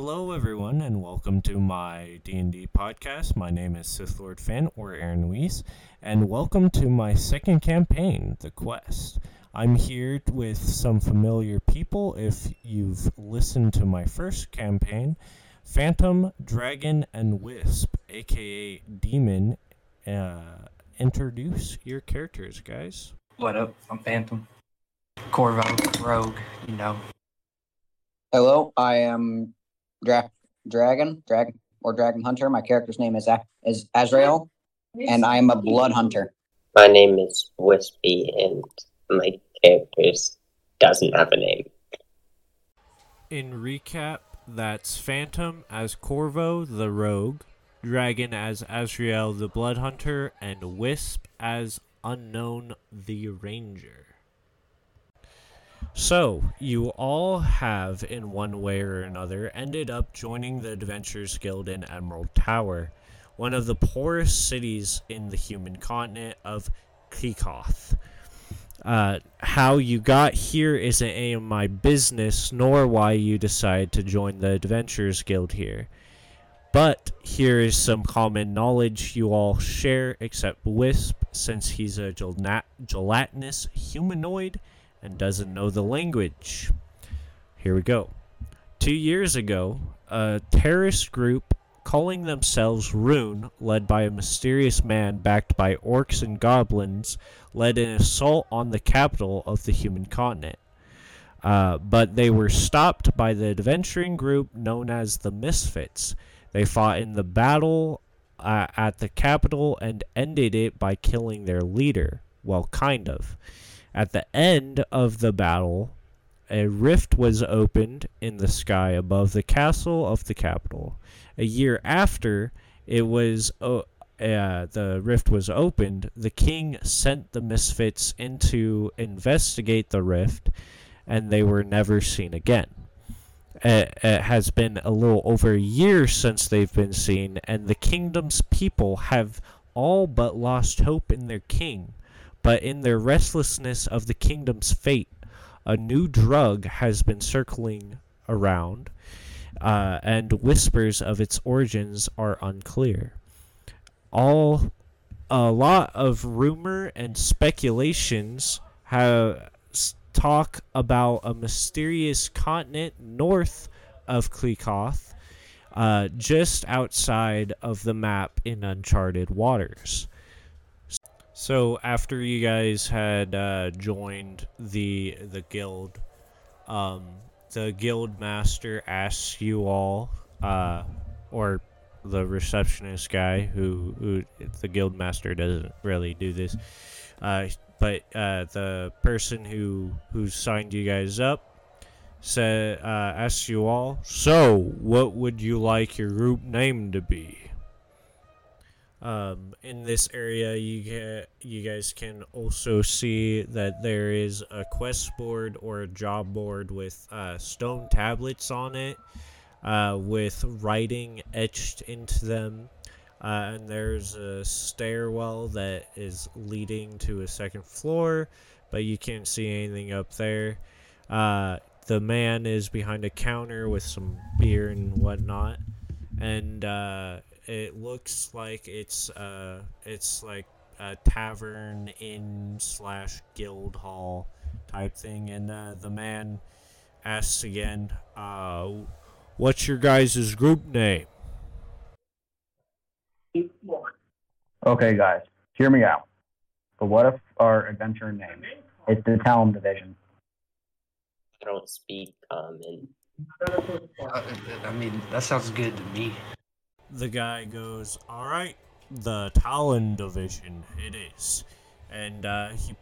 Hello, everyone, and welcome to my D&D podcast. My name is Sith Lord Finn, or Aaron Weiss, and welcome to my second campaign, The Quest. I'm here with some familiar people if you've listened to my first campaign, Phantom, Dragon, and Wisp, aka Demon. Uh, introduce your characters, guys. What up? I'm Phantom. Corvo, Rogue, you know. Hello, I am Dra- Dragon, Dragon or Dragon Hunter. My character's name is A- is Azrael, and I am a Blood Hunter. My name is Wispy, and my character doesn't have a name. In recap, that's Phantom as Corvo the Rogue, Dragon as Azrael the Blood Hunter, and Wisp as Unknown the Ranger. So, you all have, in one way or another, ended up joining the Adventurers Guild in Emerald Tower, one of the poorest cities in the human continent of Klikoth. Uh, how you got here isn't any of my business, nor why you decided to join the Adventurers Guild here. But here is some common knowledge you all share, except Wisp, since he's a gelatinous humanoid and doesn't know the language. Here we go. Two years ago, a terrorist group calling themselves Rune, led by a mysterious man backed by orcs and goblins, led an assault on the capital of the human continent. Uh, but they were stopped by the adventuring group known as the Misfits. They fought in the battle uh, at the capital and ended it by killing their leader. Well, kind of. At the end of the battle, a rift was opened in the sky above the castle of the capital. A year after it was uh, uh, the rift was opened, the king sent the misfits in to investigate the rift, and they were never seen again. It, it has been a little over a year since they've been seen, and the kingdom's people have all but lost hope in their king. But in their restlessness of the kingdom's fate, a new drug has been circling around, uh, and whispers of its origins are unclear. All a lot of rumor and speculations have talk about a mysterious continent north of Klikoth, uh, just outside of the map in uncharted waters. So after you guys had uh, joined the the guild, um, the guild master asks you all, uh, or the receptionist guy who, who the guild master doesn't really do this, uh, but uh, the person who who signed you guys up said uh, asks you all. So, what would you like your group name to be? Um, in this area, you get you guys can also see that there is a quest board or a job board with uh, stone tablets on it, uh, with writing etched into them. Uh, and there's a stairwell that is leading to a second floor, but you can't see anything up there. Uh, the man is behind a counter with some beer and whatnot, and uh, it looks like it's uh it's like a tavern inn slash guild hall type thing and uh, the man asks again uh what's your guys' group name Okay, guys, hear me out. But what if our adventure name is the Talon Division? I don't speak common. Uh, I mean, that sounds good to me. The guy goes, "All right, the Talon division, it is," and uh, he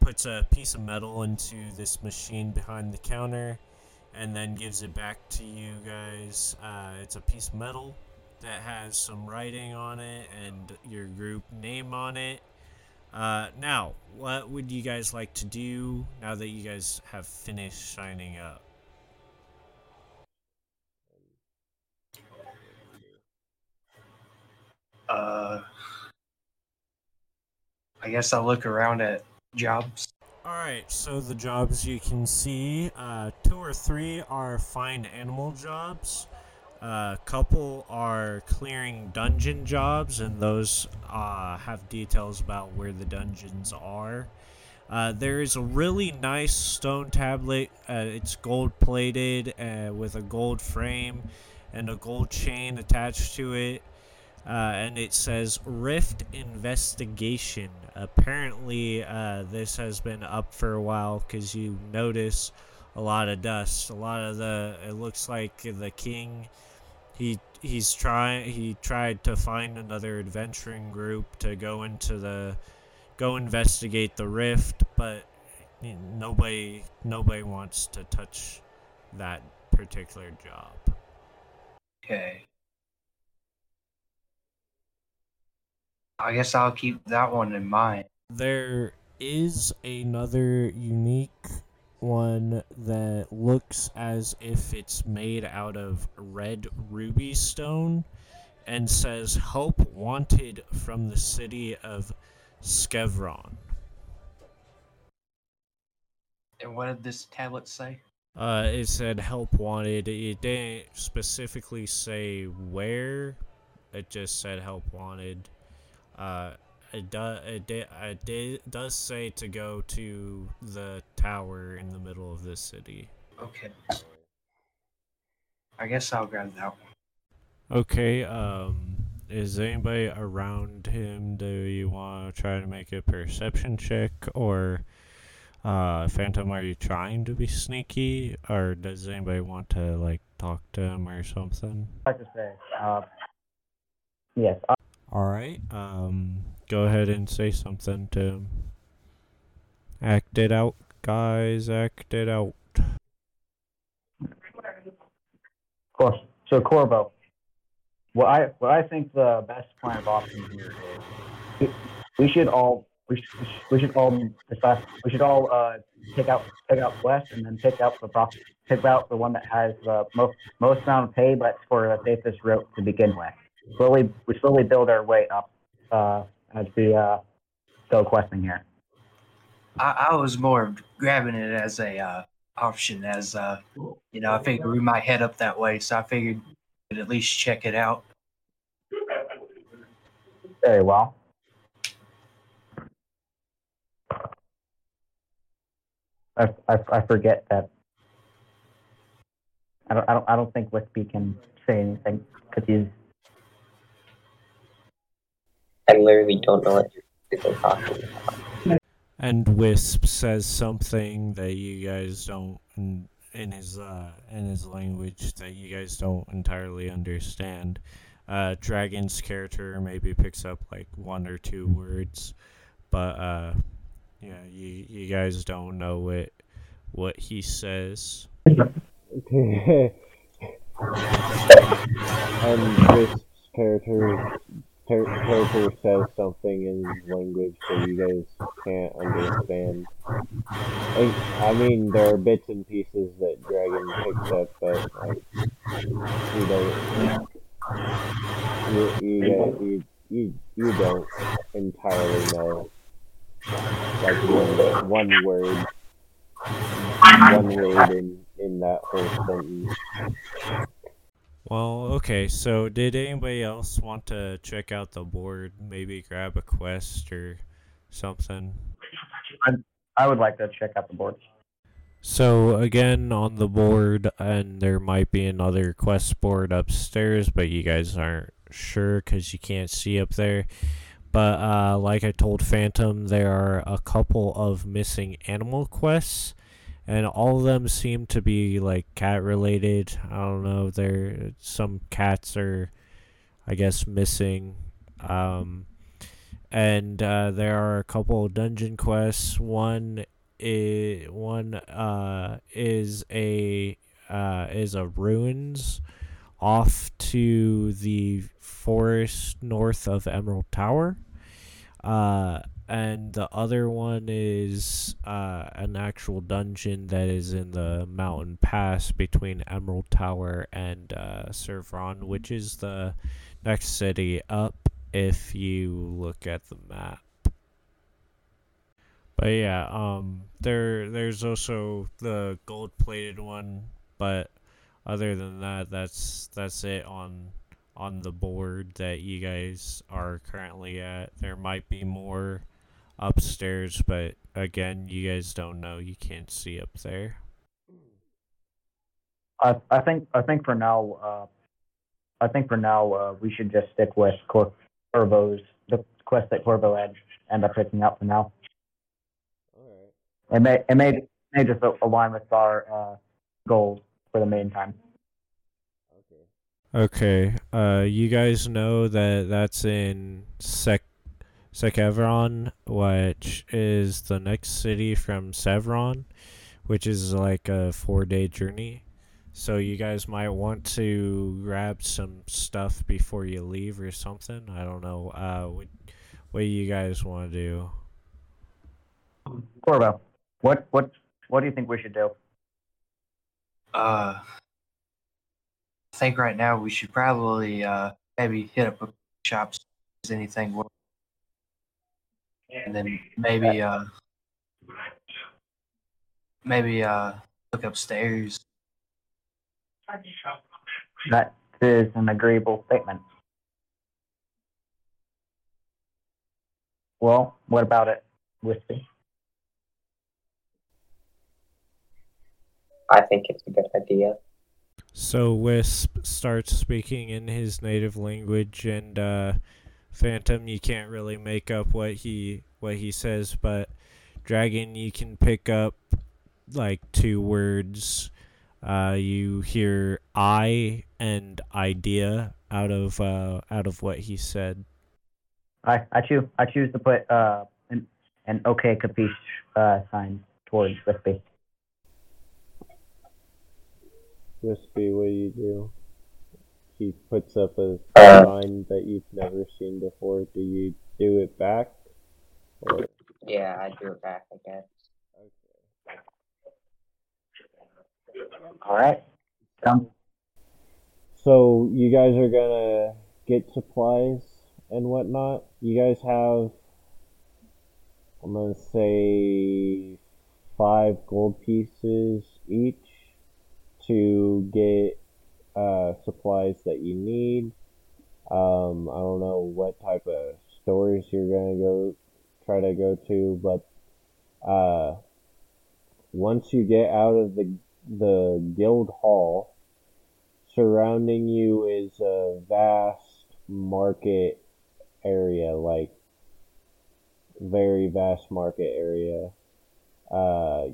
puts a piece of metal into this machine behind the counter, and then gives it back to you guys. Uh, it's a piece of metal that has some writing on it and your group name on it. Uh, now, what would you guys like to do now that you guys have finished signing up? I guess I'll look around at jobs. Alright, so the jobs you can see, uh, two or three are find animal jobs. A couple are clearing dungeon jobs, and those uh, have details about where the dungeons are. Uh, there is a really nice stone tablet. Uh, it's gold plated uh, with a gold frame and a gold chain attached to it. Uh, and it says Rift Investigation. Apparently, uh, this has been up for a while because you notice a lot of dust. A lot of the. It looks like the king. He he's trying. He tried to find another adventuring group to go into the go investigate the rift, but nobody nobody wants to touch that particular job. Okay. I guess I'll keep that one in mind. There is another unique one that looks as if it's made out of red ruby stone and says help wanted from the city of Skevron. And what did this tablet say? Uh, it said help wanted. It didn't specifically say where. It just said help wanted. Uh, it does. It, di- it di- does say to go to the tower in the middle of this city. Okay. I guess I'll grab that one. Okay. Um, is anybody around him? Do you want to try to make a perception check, or uh, Phantom? Are you trying to be sneaky, or does anybody want to like talk to him or something? I'd like to say, uh, yes, uh, All right. Um, go ahead and say something to. Act it out, guys. Act it out. of course. So Corvo, what I what I think the best plan of options here is we, should all we should, we should all decide we should all uh pick out pick out west and then pick out the pick out the one that has the most most amount of pay but for the safest route to begin with. Slowly we slowly build our way up uh as we uh go questing here. I, I was more grabbing it as a uh, option, as uh, you know, I figured we might head up that way, so I figured we'd at least check it out. Very well. I, I, I forget that. I don't, I don't I don't think Wispy can say anything because he's I literally don't know what you're talking about. And Wisp says something that you guys don't in, in his uh in his language that you guys don't entirely understand. Uh, Dragon's character maybe picks up like one or two words, but uh, yeah, you you guys don't know what what he says. and this character char- character says something in language that you guys can't understand. And, I mean, there are bits and pieces that Dragon picks up, but like, you don't. You you, you you you don't entirely know. Like one, one word, one word in in that whole sentence. Well, okay. So, did anybody else want to check out the board? Maybe grab a quest or something. I would like to check out the board. So again on the board, and there might be another quest board upstairs, but you guys aren't sure because you can't see up there. But uh, like I told Phantom, there are a couple of missing animal quests, and all of them seem to be like cat related. I don't know. There, some cats are, I guess, missing. Um, and uh, there are a couple dungeon quests. One is one uh is a uh is a ruins off to the forest north of Emerald Tower. Uh and the other one is uh an actual dungeon that is in the mountain pass between Emerald Tower and uh Servron, which is the next city up if you look at the map. But yeah, um, there there's also the gold plated one, but other than that, that's that's it on on the board that you guys are currently at. There might be more upstairs, but again, you guys don't know. You can't see up there. I I think I think for now, uh, I think for now uh, we should just stick with Cor- Corvo's the quest that Corvo had end up picking up for now. Alright. It may it may may just align with our uh, goals for the meantime. Okay. Okay. Uh, you guys know that that's in Sec Sekevron, which is the next city from Sevron, which is like a four-day journey. So you guys might want to grab some stuff before you leave or something. I don't know. Uh, what, what do you guys want to do? Corvo, what what what do you think we should do? Uh, I think right now we should probably uh maybe hit up a shop, see if anything, wor- and then maybe uh maybe uh look upstairs. That is an agreeable statement. Well, what about it, Wispy? I think it's a good idea. So Wisp starts speaking in his native language, and uh, Phantom, you can't really make up what he what he says, but Dragon, you can pick up like two words. Uh, you hear "I" and "idea" out of uh, out of what he said. I I choose I choose to put uh an an okay capiche uh sign towards Wispy. Wispy, what do you do? He puts up a Uh. sign that you've never seen before. Do you do it back? Or, Yeah, I do it back, I guess. okay. All right. So you guys are gonna get supplies and whatnot. You guys have, I'm gonna say, five gold pieces each to get uh, supplies that you need. Um, I don't know what type of stores you're gonna go try to go to, but uh, once you get out of the the guild hall, surrounding you is a vast market area, like very vast market area. Uh,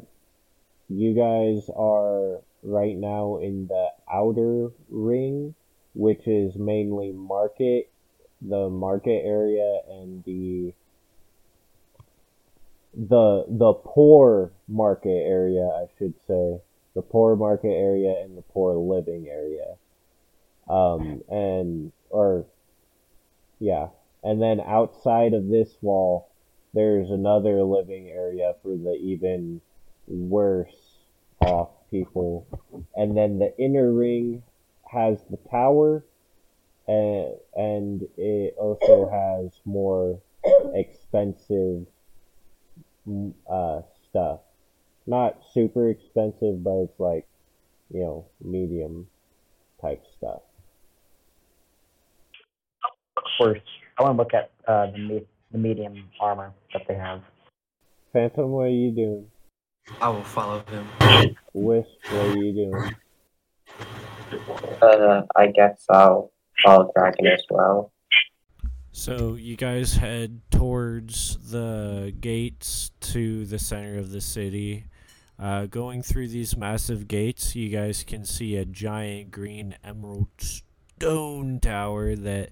you guys are right now in the outer ring, which is mainly market, the market area and the the the poor market area, I should say the poor market area and the poor living area. Um, and, or, yeah. And then outside of this wall, there's another living area for the even worse off people. And then the inner ring has the tower, and, and it also has more expensive uh, stuff not super expensive, but it's like, you know, medium type stuff. of course. I want to look at uh the me- the medium armor that they have. Phantom, what are you doing? I will follow him. Wisp, what are you doing? Uh, I guess I'll follow Dragon as well. So you guys head towards the gates to the center of the city. Uh, going through these massive gates, you guys can see a giant green emerald stone tower that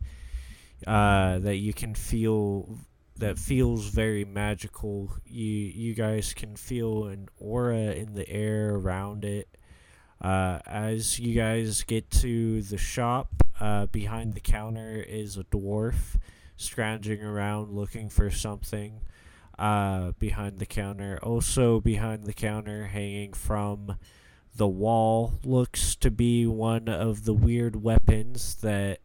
uh, that you can feel that feels very magical. You you guys can feel an aura in the air around it. Uh, as you guys get to the shop, uh, behind the counter is a dwarf scrounging around looking for something uh, behind the counter. Also, behind the counter, hanging from the wall, looks to be one of the weird weapons that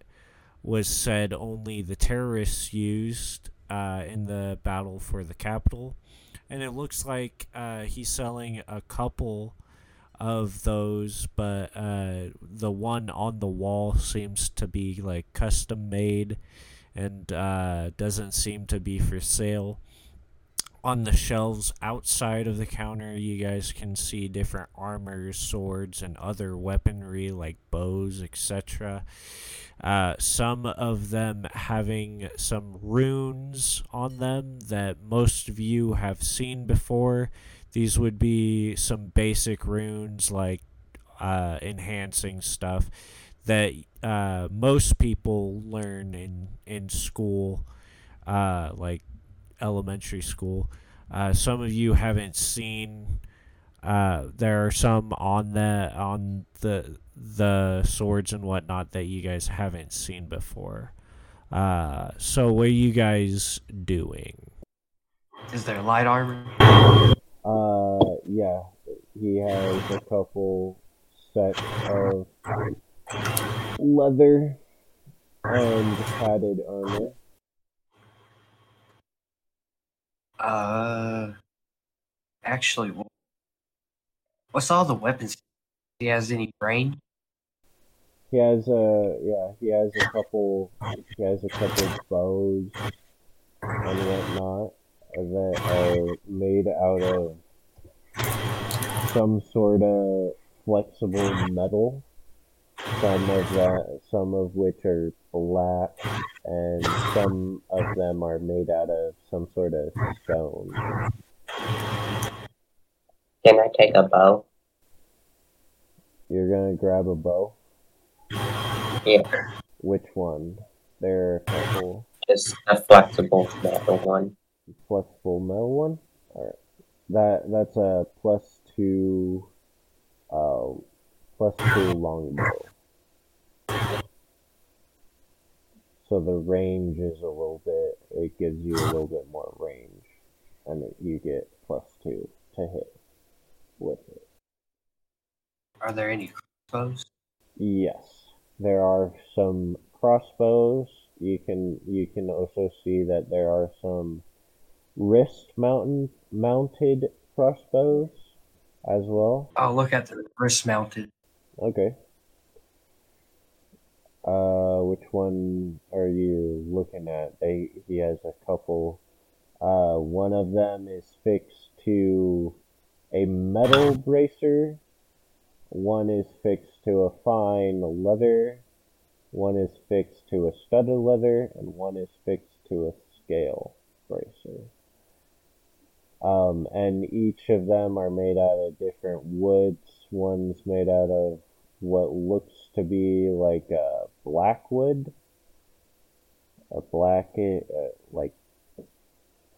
was said only the terrorists used uh, in the battle for the capital. And it looks like uh, he's selling a couple of those, but uh, the one on the wall seems to be like custom made and uh, doesn't seem to be for sale. On the shelves outside of the counter, you guys can see different armors, swords, and other weaponry like bows, etc. Uh, some of them having some runes on them that most of you have seen before. These would be some basic runes like uh, enhancing stuff that uh, most people learn in in school, uh, like elementary school. Uh, some of you haven't seen. There are some on the on the the swords and whatnot that you guys haven't seen before. Uh, so what are you guys doing? Is there light armor? Uh, yeah, he has a couple sets of leather and padded armor. Uh, actually, what's all the weapons? He has any brain? He has a yeah, he has a couple he has a couple bows and whatnot that are made out of some sort of flexible metal. Some of that some of which are black and some of them are made out of some sort of stone. Can I take a bow? You're gonna grab a bow? Yeah, Which one? There are a couple just a flexible metal one. flexible metal one. Alright. That that's a plus two uh plus two longbow. So the range is a little bit it gives you a little bit more range. And it- you get plus two to hit with it. Are there any crossbows? Yes. There are some crossbows. You can you can also see that there are some wrist mountain mounted crossbows as well. I'll look at the wrist mounted. Okay. Uh, which one are you looking at? They he has a couple. Uh, one of them is fixed to a metal bracer. One is fixed to a fine leather. One is fixed to a studded leather, and one is fixed to a scale bracer. Um, and each of them are made out of different woods. One's made out of what looks to be like a black wood, a black, uh, like,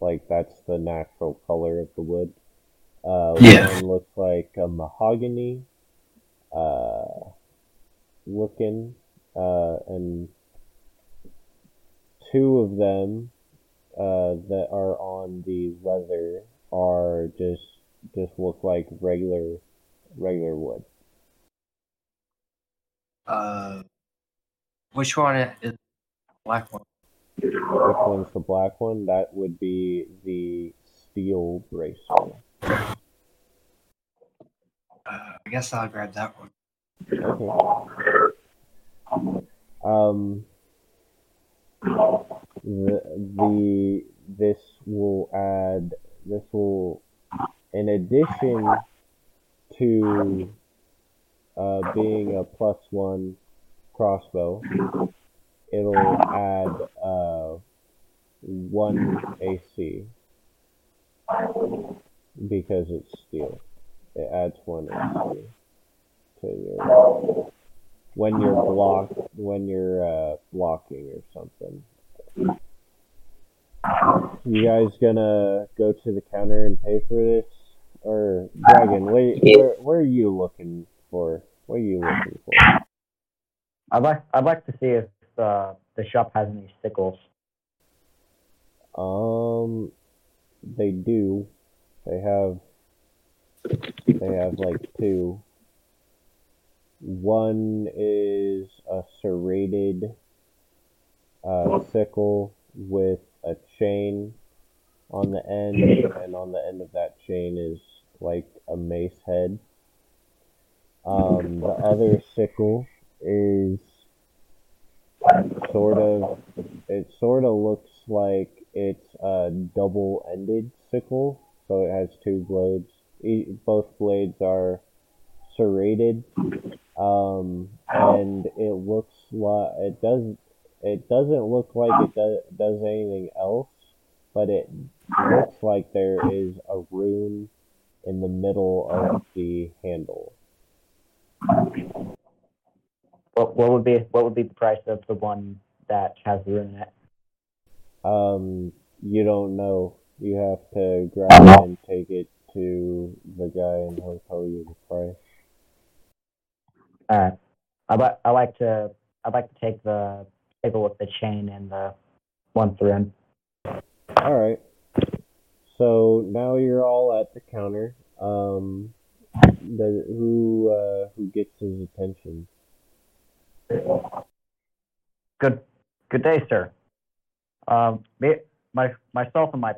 like that's the natural color of the wood. Uh, Yeah. One looks like a mahogany, uh, looking, uh, and two of them, uh, that are on the leather are just, just look like regular, regular wood. Uh, which one is the black one? Which one's the black one? That would be the steel bracer. I guess I'll grab that one. Um, the, the this will add this will in addition to uh, being a plus one crossbow, it'll add uh, one AC because it's steel. It adds one AC to your when you're block when you're uh, blocking or something. You guys gonna go to the counter and pay for this, or Dragon? Wait, where, where are you looking for? What are you looking for? I'd like I'd like to see if uh, the shop has any sickles. Um, they do. They have. They have like two. One is a serrated uh, sickle with a chain on the end, and on the end of that chain is like a mace head. Um, the other sickle is sort of it sort of looks like it's a double-ended sickle, so it has two blades. Both blades are serrated, um, and it looks like it does. It doesn't look like it does, does anything else, but it looks like there is a rune in the middle of the handle. What, what would be what would be the price of the one that has the rune in it? Um, you don't know. You have to grab it and take it to the guy, in the hotel you the price. All right. I like I like to I'd like to take the sickle with the chain and the one with the. All right. So now you're all at the counter. Um, the, who uh, who gets his attention? Good good day, sir. Um, me, my myself and my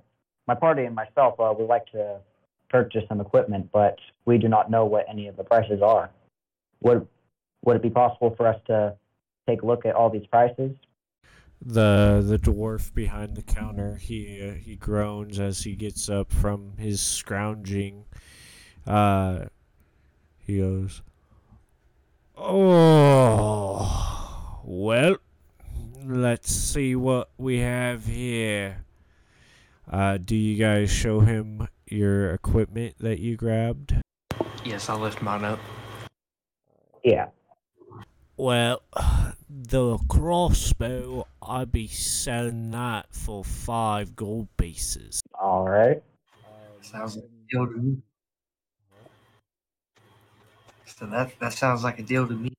my party and myself uh, would like to purchase some equipment, but we do not know what any of the prices are. Would would it be possible for us to take a look at all these prices? The the dwarf behind the counter he uh, he groans as he gets up from his scrounging. Uh, he goes, "Oh, well, let's see what we have here." Uh, do you guys show him your equipment that you grabbed? Yes, I'll lift mine up. Yeah. Well, the crossbow, I'd be selling that for five gold pieces. All right. Sounds like a deal to me. So that that sounds like a deal to me.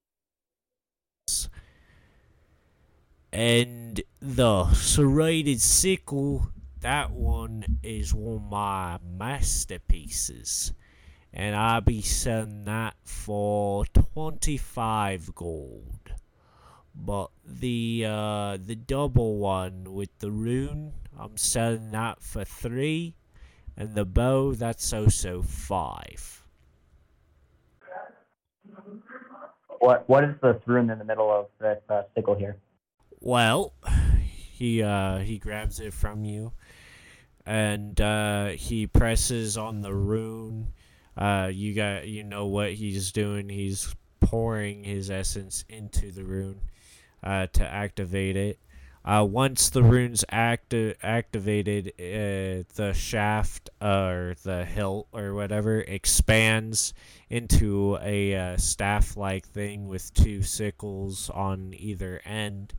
And the serrated sickle, that one is one of my masterpieces. And I'll be selling that for 25 gold. But the uh, the double one with the rune, I'm selling that for 3. And the bow, that's also 5. What what is the rune in the middle of this uh, sickle here? Well, he uh he grabs it from you and uh he presses on the rune. Uh you got you know what he's doing. He's pouring his essence into the rune uh to activate it. Uh once the rune's acti- activated, uh, the shaft or the hilt or whatever expands into a uh, staff-like thing with two sickles on either end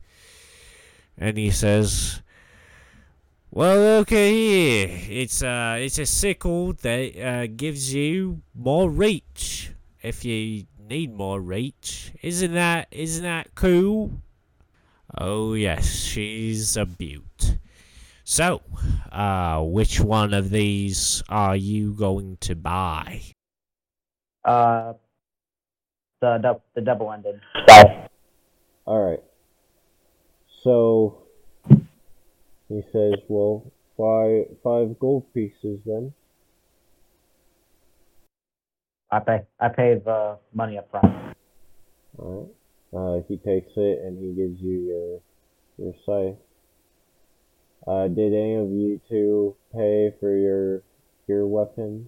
and he says, "Well, okay, here. It's uh, it's a sickle that uh, gives you more reach if you need more reach. Isn't that isn't that cool?" Oh yes, she's a beaut. So, uh, which one of these are you going to buy? Uh, the dou- the double ended. All right. So he says, "Well, five five gold pieces then." I pay I pay the money up front. All right. Uh, he takes it and he gives you your your scythe. Uh, did any of you two pay for your your weapons?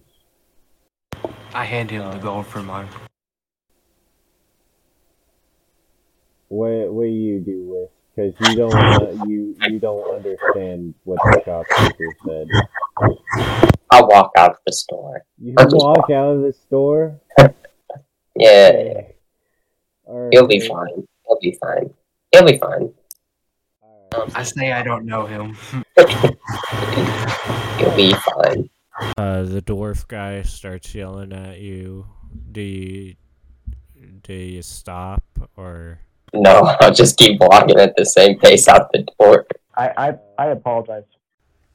I hand him the gold for mine. What what do you do with? Because you don't uh, you you don't understand what the shopkeeper said. I'll walk out of the store. You I'll walk out of the store. Yeah, All he'll be fine. He'll be fine. He'll be fine. All right. I say I don't know him. He'll be fine. Uh, the dwarf guy starts yelling at you. Do you do you stop or? No, I'll just keep walking at the same pace out the door. I I, I apologize.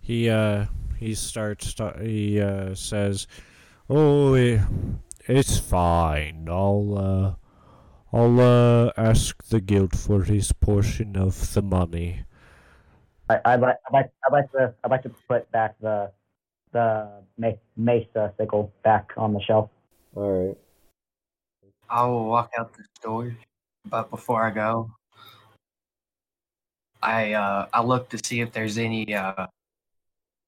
He uh he starts he uh says, "Oh, it's fine. I'll uh I'll uh ask the guild for his portion of the money." I I'd like I'd like I'd like to I'd like to put back the the mesa sickle back on the shelf. All right. I will walk out the door, but before I go, I uh I look to see if there's any uh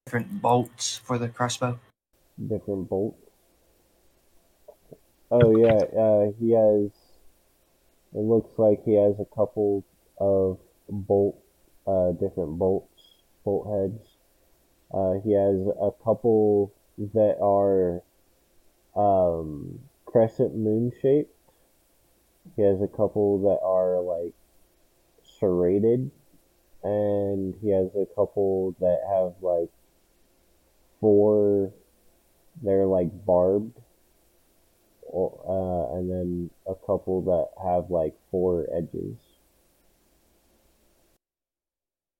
different bolts for the crossbow. different bolts. Oh yeah, uh, he has. It looks like he has a couple of bolt, uh, different bolts, bolt heads. Uh, he has a couple that are, um, crescent moon shaped. He has a couple that are like serrated, and he has a couple that have like four they're like barbed or uh, and then a couple that have like four edges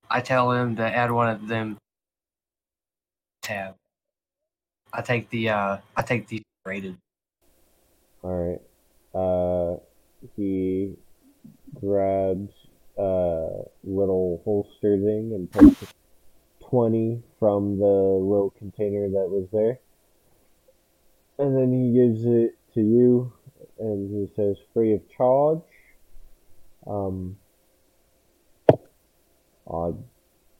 I tell him to add one of them tab. I take the uh I take the rated. all right uh he grabs a little holster thing and takes 20 from the little container that was there and then he gives it to you and he says free of charge um I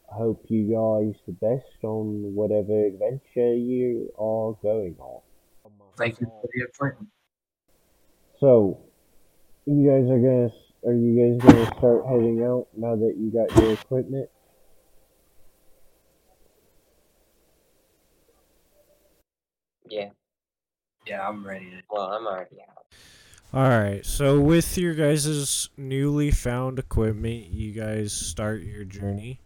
hope you guys the best on whatever adventure you are going on. Thank you for the appointment. So, you guys are gonna, are you guys gonna start heading out now that you got your equipment? Yeah. Yeah, I'm ready to Well, I'm already out. Alright, so with your guys' newly found equipment, you guys start your journey.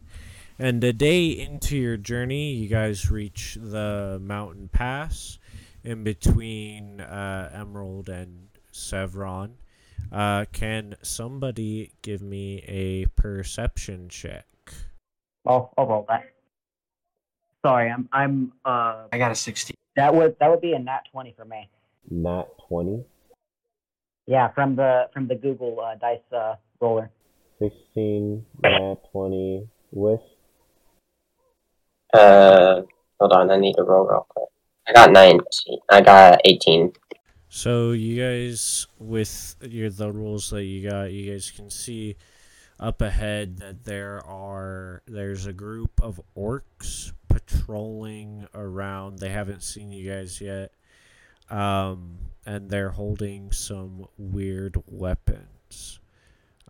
And a day into your journey, you guys reach the mountain pass in between uh, Emerald and Sevron. Uh, can somebody give me a perception check? I'll, I'll roll that. Sorry, I'm I'm uh I got a sixteen. that would that would be a nat twenty for me. Not 20, Yeah, from the from the Google uh, dice uh, roller. 16, not 20, with Uh, hold on, I need to roll real quick. I got 19. I got 18. So you guys, with your the rules that you got, you guys can see up ahead that there are there's a group of orcs patrolling around. They haven't seen you guys yet, um, and they're holding some weird weapons.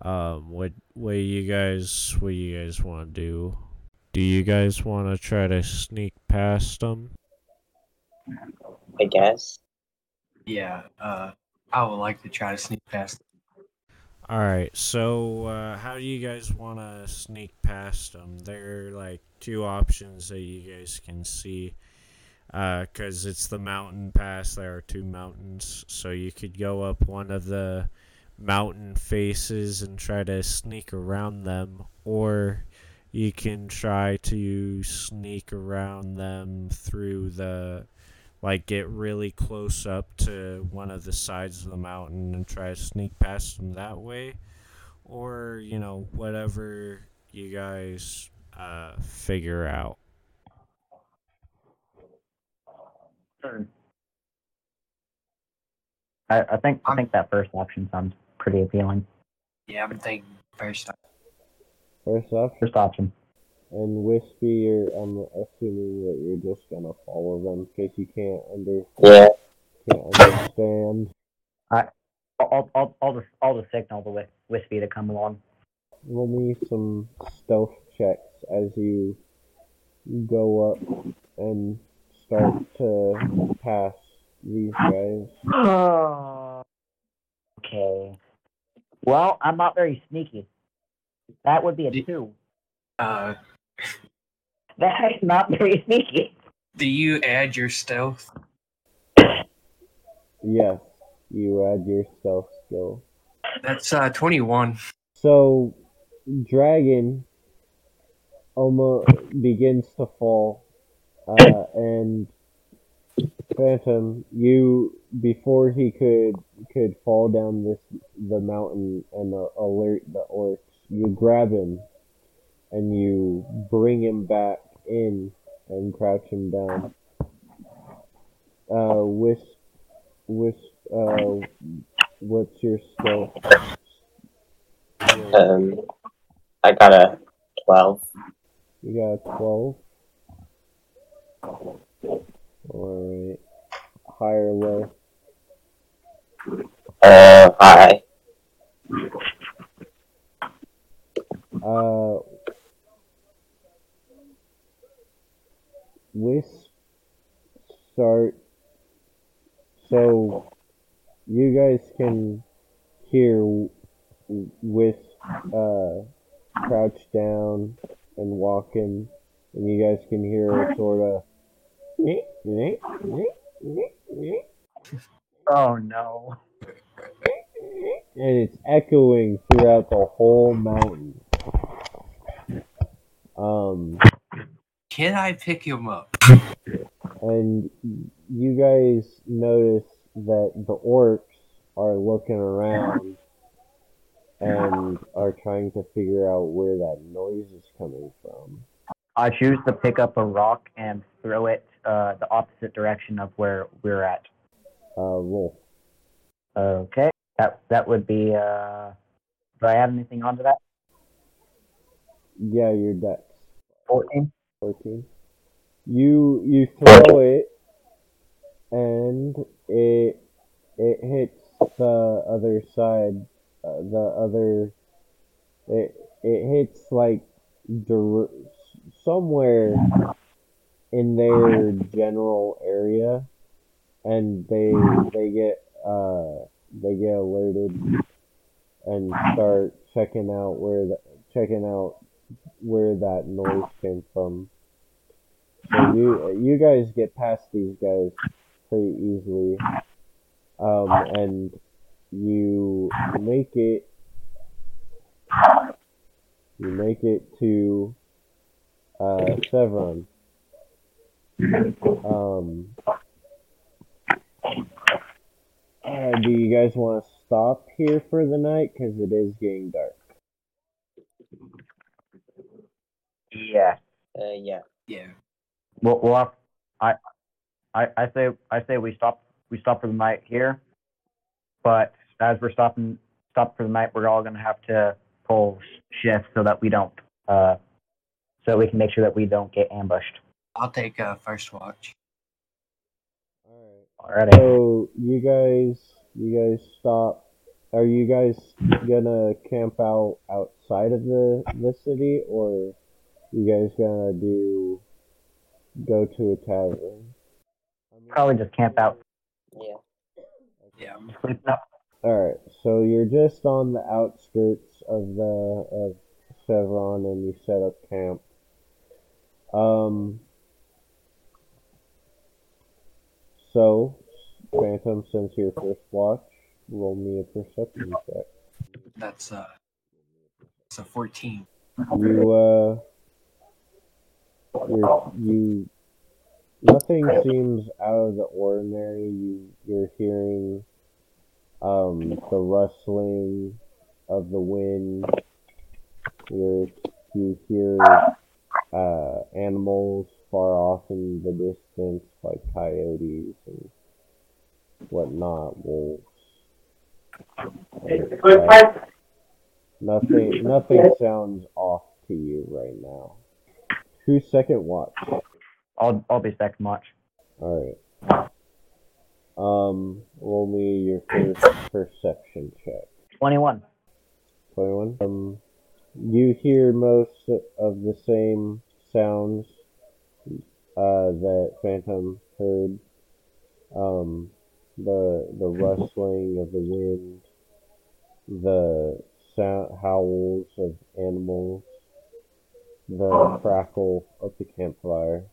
Um, what what you guys what you guys want to do? Do you guys want to try to sneak past them? I guess. Yeah, uh I would like to try to sneak past Them. All right, so uh, how do you guys want to sneak past them? There are like two options that you guys can see. Because it's the mountain pass, there are two mountains. So you could go up one of the mountain faces and try to sneak around them, or you can try to sneak around them through the. Like, get really close up to one of the sides of the mountain and try to sneak past them that way. Or, you know, whatever you guys uh, figure out. I, I think I think that first option sounds pretty appealing. Yeah, I'm thinking first First off, First option. And Wispy, you're, I'm assuming that you're just gonna follow them in case you can't under Yeah. can't understand. I'll I'll I'll, I'll just I'll just signal the Whis- Wispy to come along. Roll me some stealth checks as you go up and start to pass these guys. okay. Well, I'm not very sneaky. That would be a two. uh That is not very sneaky. do you add your stealth? Yes, you add your stealth skill. That's uh twenty one. So, Dragon almost begins to fall, uh, and Phantom, you before he could could fall down this the mountain and uh, alert the orcs, you grab him and you bring him back in and crouch him down. Uh, Wisp, Wisp, uh, what's your skill? Um, I got a 12. You got a 12? Alright. High or low? Uh, hi. Uh, Wisp start. So you guys can hear W- Wisp uh, crouch down and walking, and you guys can hear sort of. Oh no. and it's echoing throughout the whole mountain. Um, Can I pick him up? and you guys notice that the orcs are looking around and are trying to figure out where that noise is coming from. I choose to pick up a rock and throw it uh, the opposite direction of where we're at. Uh, roll. Okay. That that would be uh do I add anything onto that? Yeah, your dex. Fourteen? 14. You you throw it and it it hits the other side uh, the other it it hits like dir- somewhere in their general area and they they get uh they get alerted and start checking out where the checking out where that noise came from. So you you guys get past these guys pretty easily, um, and you make it. You make it to uh, Sevron. Um, uh, do you guys want to stop here for the night? Because it is getting dark. Yeah. Uh, yeah. Yeah. We'll, we'll have, I, I I say I say we stop we stop for the night here, but as we're stopping stop for the night, we're all gonna have to pull shifts so that we don't uh so that we can make sure that we don't get ambushed. I'll take uh, first watch. Alright. Alrighty. So you guys, you guys stop. Are you guys gonna camp out outside of the the city, or you guys gonna do go to a tavern? Probably just camp out. Yeah. Yeah. Sleep up. All right. So you're just on the outskirts of the of Chevron, and you set up camp. Um. So, Phantom, since your first watch, roll me a perception check. That's uh, it's a 14. You uh, you're, you nothing seems out of the ordinary. You you're hearing um the rustling of the wind. You're you hear uh animals far off in the distance, like coyotes and whatnot, wolves. Nothing, nothing sounds off to you right now. Who's second watch? I'll I'll be second watch. All right. Um, roll me your first perception check. Twenty one. Twenty-one. Um, you hear most of the same sounds uh, that Phantom heard. Um, the the rustling of the wind, the sound howls of animals, the crackle of the campfire.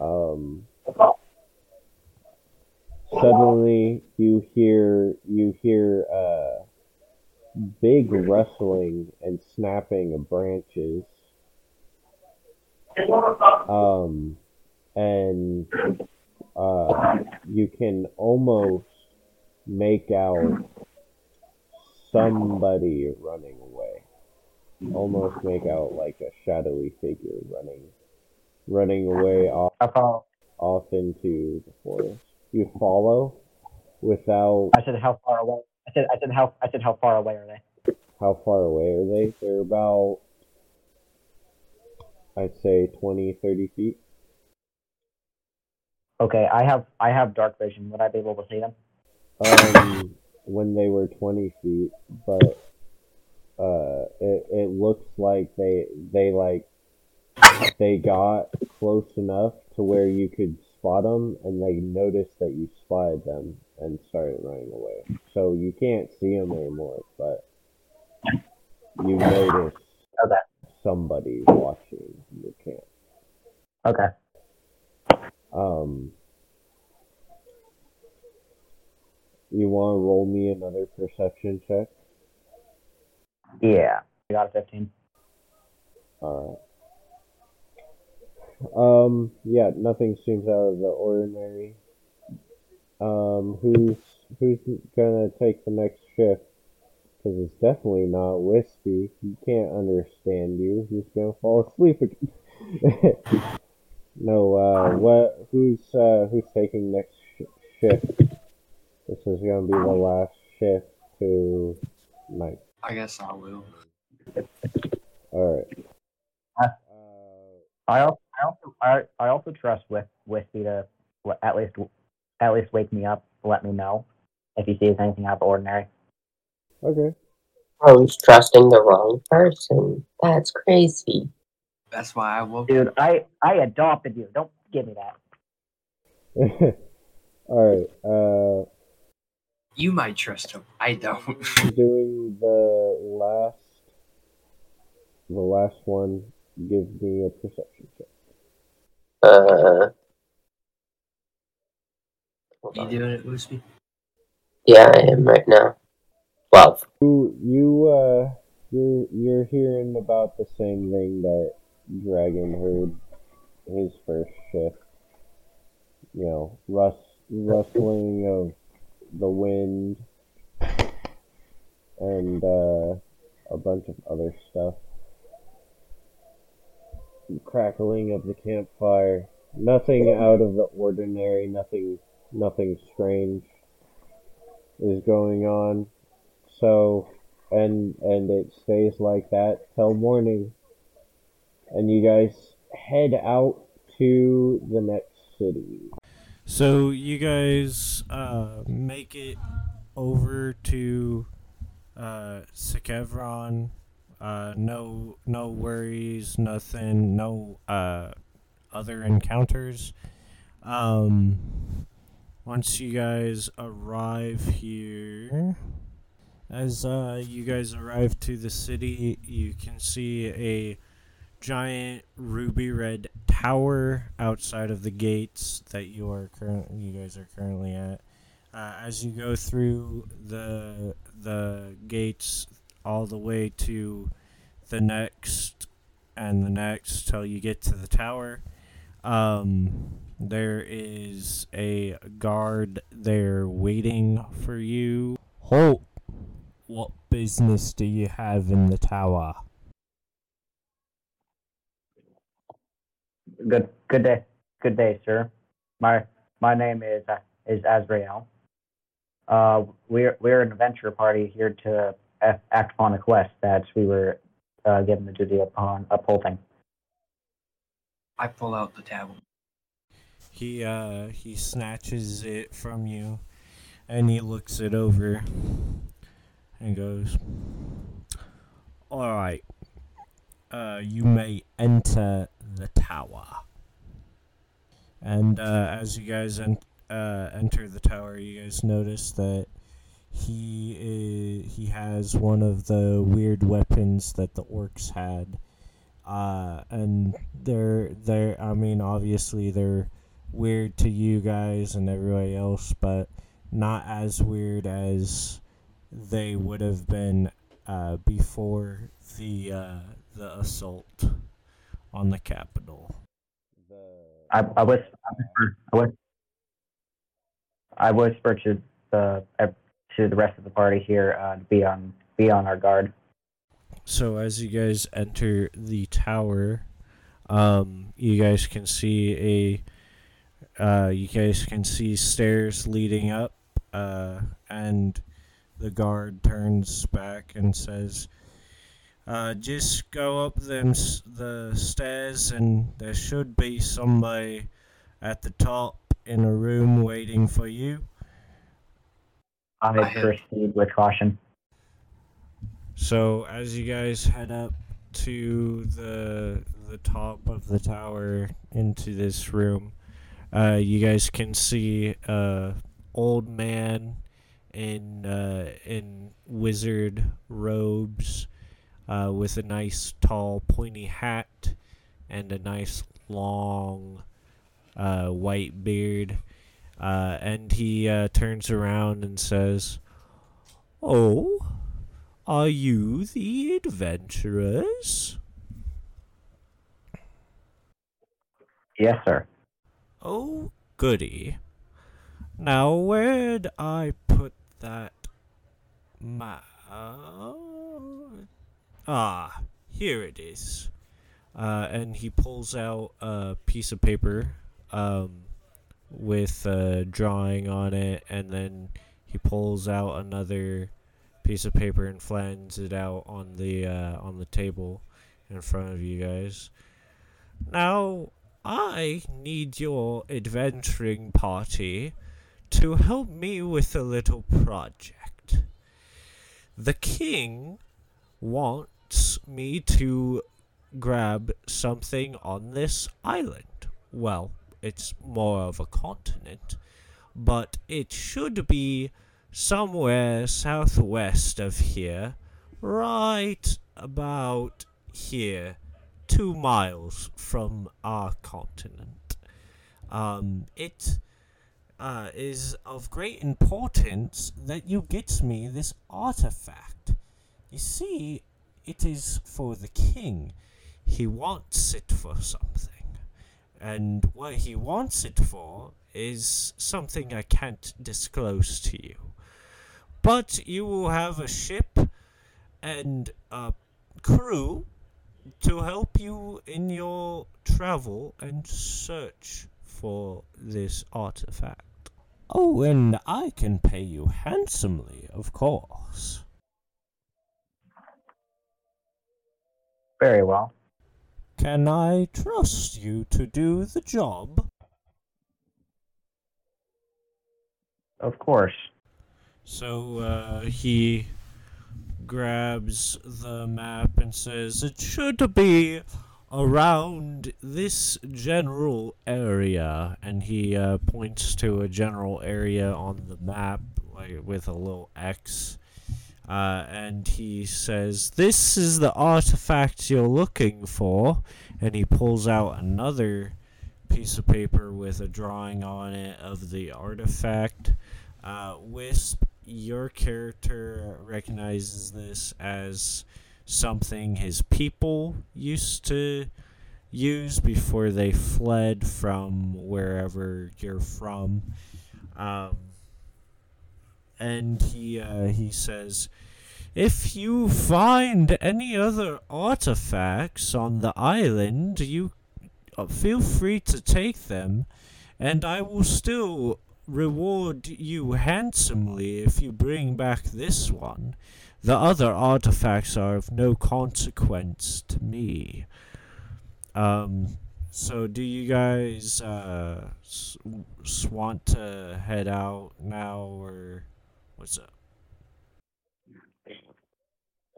Um, suddenly you hear you hear uh, big rustling and snapping of branches. Um, and uh, you can almost make out somebody running. Almost make out like a shadowy figure running, running away off off into the forest. You follow. without I said how far away. I said I said how I said how far away are they? how far away are they? They're about, I'd say 20, 30 feet. Okay, I have I have dark vision. Would I be able to see them? Um, when they were 20 feet, but uh, it it looks like they they like they got close enough to where you could spot them, and they noticed that you spotted them and started running away. So you can't see them anymore, but you notice Okay. somebody watching your camp. Okay. Um, you want to roll me another perception check? Yeah. I got a fifteen. Alright. Um, yeah, nothing seems out of the ordinary. Um, who's who's gonna take the next shift? Because it's definitely not Wispy. He can't understand you. He's gonna fall asleep again. no, uh, what? Who's uh, who's taking next sh- shift? This is gonna be the last shift to night. I guess I will. All right. Uh, I also I also I, I also trust with Wispy to at least at least wake me up, let me know if he sees anything out of the ordinary. okay. Rose trusting the wrong person. That's crazy. That's why I woke. Dude, I I adopted you. Don't give me that. All right. Uh, You might trust him. I don't. doing the last, the last one. Give me a perception check. Uh, you on. doing it, Wispy? Yeah, I am right now. Twelve. You, you, uh, you're you're hearing about the same thing that Dragon heard his first shift. You know, rust, rustling of the wind, and uh, a bunch of other stuff. Crackling of the campfire. Nothing out of the ordinary. Nothing, nothing strange is going on. So, and and it stays like that till morning. And you guys head out to the next city. So you guys uh, make it over to uh, Sekevron. Uh, no, no worries, nothing, no uh, other encounters. Um, once you guys arrive here, as uh, you guys arrive to the city, you can see a giant ruby red tower outside of the gates that you are current you guys are currently at. Uh, as you go through the the gates all the way to the next and the next till you get to the tower, um, there is a guard there waiting for you. Halt! What business do you have in the tower? Good good day. Good day, sir. My my name is uh, is Azrael. Uh, we're we're an adventure party here to a- act upon a quest that we were uh, given the duty upon upholding. I pull out the tablet. He uh he snatches it from you and he looks it over and goes Alright. Uh you may enter the tower. And uh as you guys en- uh enter the tower you guys notice that he is, he has one of the weird weapons that the orcs had. Uh and they're they're I mean obviously they're weird to you guys and everybody else, but not as weird as they would have been uh, before the uh, the assault on the Capitol. I I was I whisper I whisper, I whisper to the uh, to the rest of the party here uh, to be on be on our guard. So as you guys enter the tower, um, you guys can see a uh, you guys can see stairs leading up. uh, and the guard turns back and says, uh, "Just go up them s- the stairs, and there should be somebody at the top in a room waiting for you." I I proceed with caution. So as you guys head up to the the top of the tower into this room, uh, you guys can see a old man in uh, in wizard robes, uh, with a nice tall pointy hat and a nice long uh, white beard, uh, and he uh, turns around and says, "Oh." Are you the adventurers? Yes, sir. Oh, goody. Now, where'd I put that map? Ah, here it is. Uh, and he pulls out a piece of paper um, with a drawing on it, and then he pulls out another piece of paper and flattens it out on the uh, on the table in front of you guys. Now, I need your adventuring party to help me with a little project. The king wants me to grab something on this island. Well, it's more of a continent, but it should be somewhere southwest of here, right about here, two miles from our continent. Um, it uh, is of great importance that you get me this artifact. You see, it is for the king. He wants it for something. And what he wants it for is something I can't disclose to you. But you will have a ship and a crew to help you in your travel and search for this artifact. Oh, and I can pay you handsomely, of course. Very well. Can I trust you to do the job? Of course. So uh, he grabs the map and says, It should be around this general area. And he uh, points to a general area on the map like, with a little X. Uh, and he says, This is the artifact you're looking for. And he pulls out another piece of paper with a drawing on it of the artifact. Uh, Wisp, your character recognizes this as something his people used to use before they fled from wherever you're from. Um, and he uh, he says, if you find any other artifacts on the island, you uh, feel free to take them, and I will still reward you handsomely if you bring back this one. The other artifacts are of no consequence to me. Um, so do you guys uh, s- want to head out now, or what's up?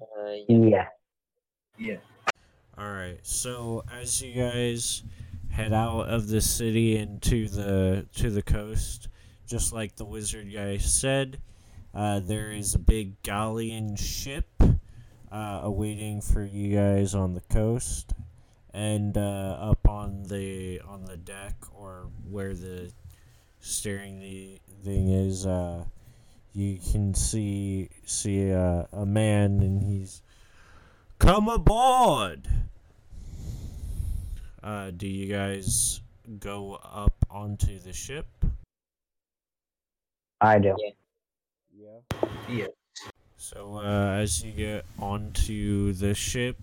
Uh, yeah. Yeah. Yeah. All right. So as you guys head out of the city and to the to the coast, just like the wizard guy said, uh, there is a big galleon ship uh, awaiting for you guys on the coast, and uh, up on the on the deck or where the steering the thing is, uh, you can see see uh, a man, and he's Come aboard! Uh, do you guys go up onto the ship? I do. Yeah. Yeah. So, uh, as you get onto the ship,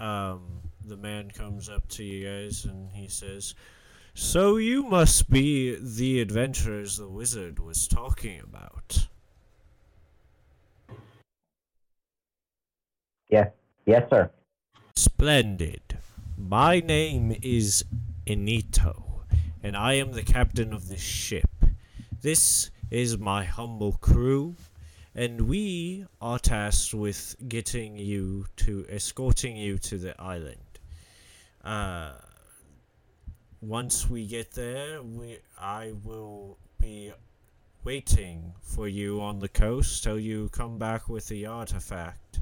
um, the man comes up to you guys and he says, So you must be the adventurers the wizard was talking about. Yes, yes, sir. Splendid. My name is Inito, and I am the captain of this ship. This is my humble crew, and we are tasked with getting you to escorting you to the island. Uh, once we get there, we I will be waiting for you on the coast till you come back with the artifact.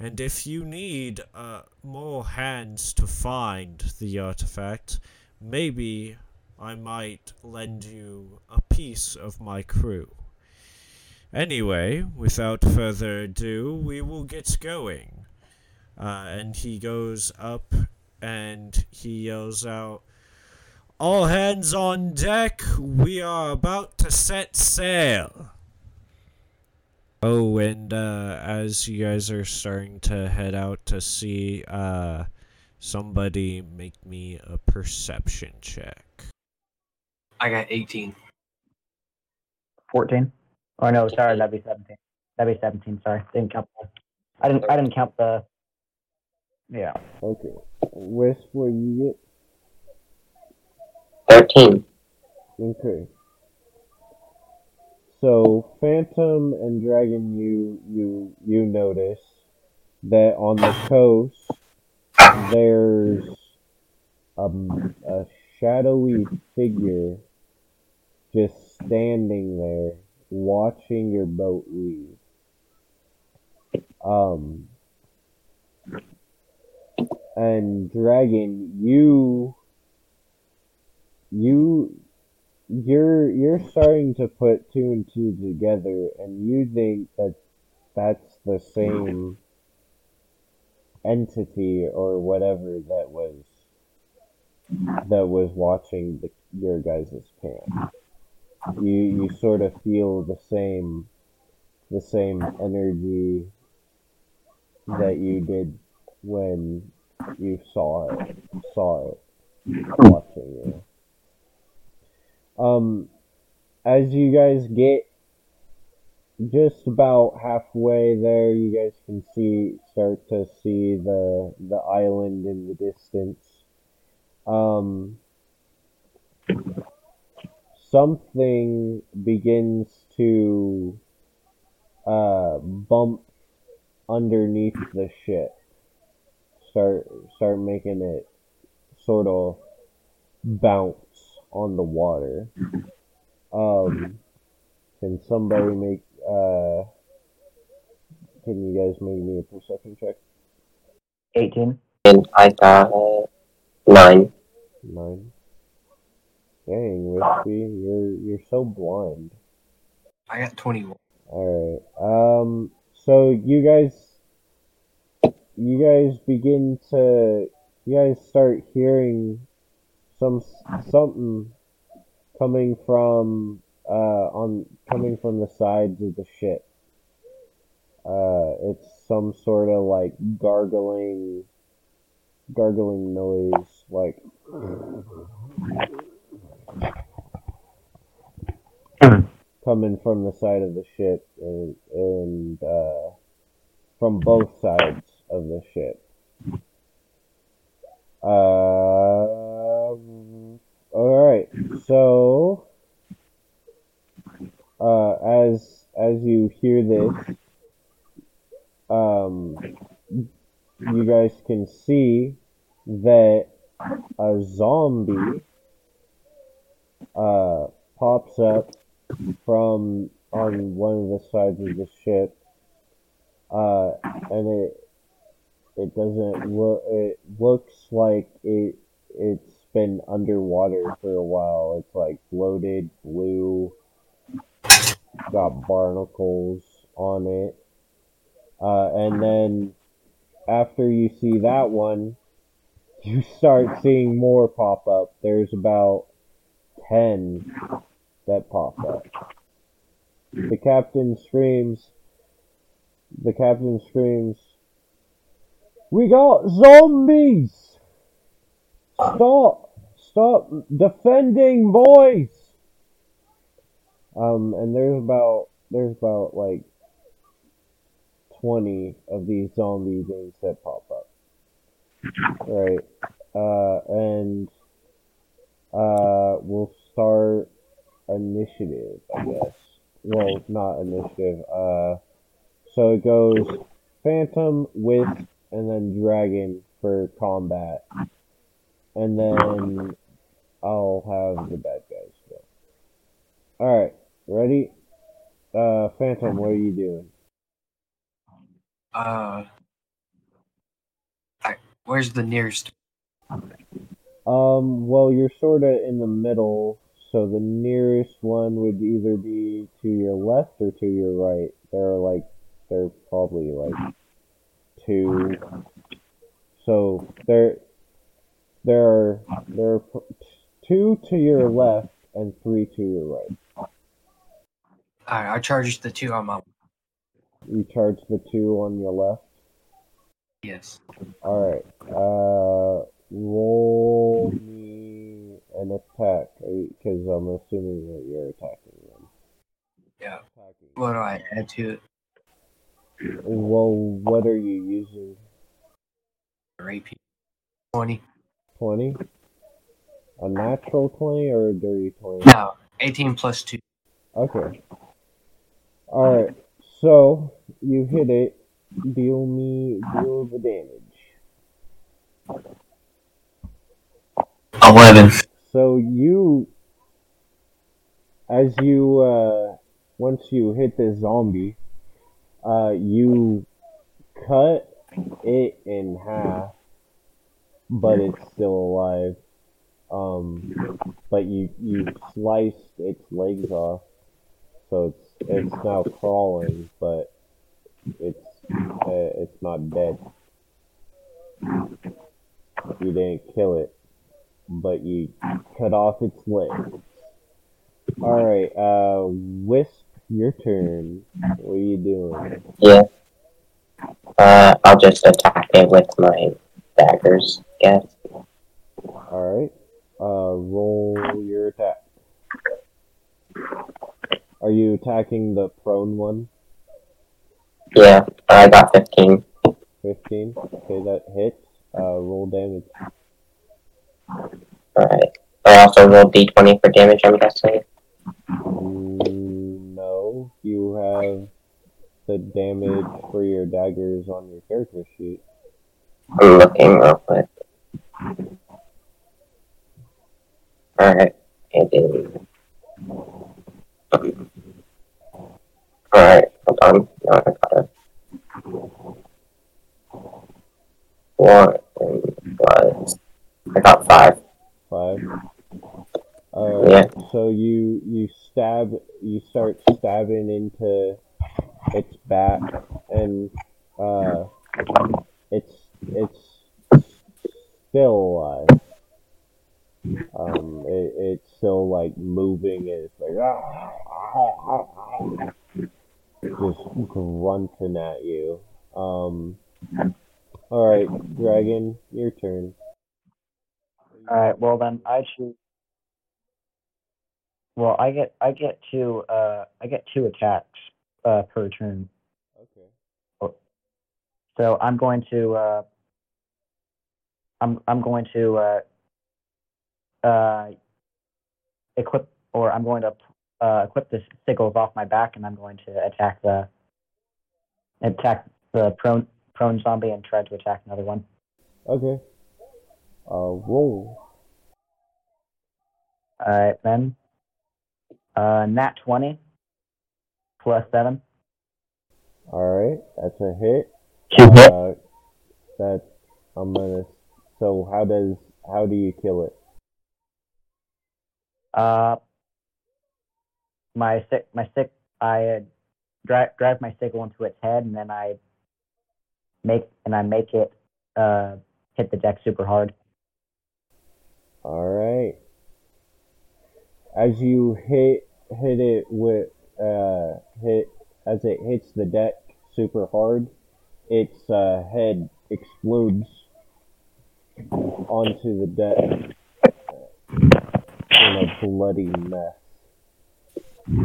And if you need uh, more hands to find the artifact, maybe I might lend you a piece of my crew. Anyway, without further ado, we will get going. Uh, and he goes up and he yells out, All hands on deck, we are about to set sail. Oh, and uh, as you guys are starting to head out to sea, uh, somebody make me a perception check. I got 18. 14. Or no, sorry, that'd be 17. That'd be 17. Sorry, didn't count. The, I didn't. I didn't count the. Yeah. Okay. Wisp, what you 13. Get? Okay. So Phantom and Dragon, you you you notice that on the coast there's um, a shadowy figure just standing there watching your boat leave. Um, and Dragon, you you you're you're starting to put two and two together, and you think that that's the same entity or whatever that was that was watching the, your guys' camp. You you sort of feel the same the same energy that you did when you saw it saw it watching you. Um, as you guys get just about halfway there, you guys can see start to see the the island in the distance. Um, something begins to uh, bump underneath the ship. Start start making it sort of bounce on the water. Um, can somebody make uh? Can you guys make me a perception check? 18. And I got uh, 9. Nine. Dang, Wispy, you're you're so blind. I got 21. Alright. Um so you guys you guys begin to you guys start hearing some something coming from uh on coming from the sides of the ship. Uh it's some sort of like gargling gargling noise like coming from the side of the ship and, and uh, from both sides of the ship. Uh, all right. So, uh, as as you hear this, um, you guys can see that a zombie uh, pops up from on one of the sides of the ship, uh, and it it doesn't look. It looks like it it's been underwater for a while. It's like bloated, blue, got barnacles on it, uh, and then after you see that one, you start seeing more pop up. There's about ten that pop up. The captain screams. The captain screams. We got zombies! Stop! Stop defending, boys. Um, and there's about there's about like twenty of these zombie things that pop up. Right. Uh, and uh, we'll start initiative, I guess. Well, not initiative. Uh, so it goes Phantom, Wisp, and then Dragon for combat. And then I'll have the bad guys go. Alright, ready? Uh, Phantom, what are you doing? Uh, I, where's the nearest? Um, well, you're sort of in the middle, so the nearest one would either be to your left or to your right. There are like, they're probably like two. So there, there are there are two to your left and three to your right. Alright, I charged the two on my. You charge the two on your left. Yes. All right. Uh, roll me an attack because I'm assuming that you're attacking them. Yeah. Attacking. What do I add to it? Well, what are you using? AP? 20. 20? A natural 20 or a dirty 20? No, 18 plus 2. Okay. Alright, so you hit it. Deal me, deal the damage. 11. So you, as you, uh, once you hit this zombie, uh, you cut it in half, but it's still alive. Um, but you, you sliced its legs off, so it's, it's now crawling, but it's, uh, it's not dead. You didn't kill it but you cut off its legs. Alright, uh, Wisp, your turn. What are you doing? Yeah. Uh, I'll just attack it with my daggers, guess. Alright, uh, roll your attack. Are you attacking the prone one? Yeah, I got 15. 15? Okay, that hits. Uh, roll damage. Alright. I also rolled d20 for damage, I'm guessing. Mm, no, you have the damage for your daggers on your character sheet. I'm looking real quick. Alright. It is. Alright, hold on. No, I got it. One was. I got five. Five. Alright, Yeah. so you you stab you start stabbing into its back and uh it's it's still alive. Um it, it's still like moving and it's like just grunting at you. Um Alright, Dragon, your turn. Alright, well then I choose. Well, I get I get two uh I get two attacks uh per turn. Okay. So I'm going to uh I'm I'm going to uh uh equip or I'm going to uh equip the sickles off my back and I'm going to attack the attack the prone prone zombie and try to attack another one. Okay. Uh roll. Alright then. Uh nat twenty plus seven. Alright, that's a hit. Two. Uh, that's I'm gonna. So how does how do you kill it? Uh, my stick, my stick, I drive drive my sickle into its head, and then I make and I make it uh hit the deck super hard. All right. As you hit hit it with uh hit as it hits the deck super hard, its uh, head explodes onto the deck, in a bloody mess.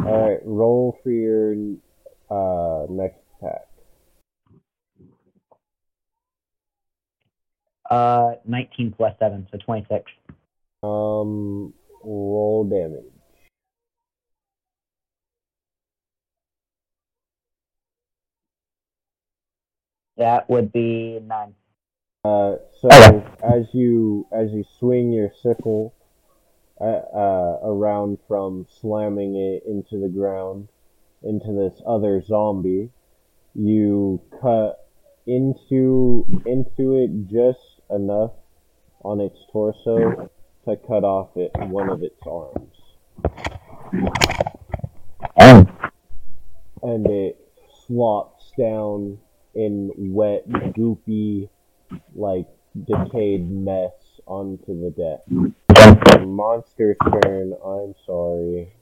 Alright, roll for your uh, next attack. Uh, 19 plus 7, so 26. Um, roll damage. That would be 9. Uh, so Okay. as you as you swing your sickle uh, uh, around from slamming it into the ground into this other zombie, you cut into into it just enough on its torso to cut off it one of its arms, and it flops down in wet, goopy, like decayed mess onto the deck. Monster's turn. I'm sorry.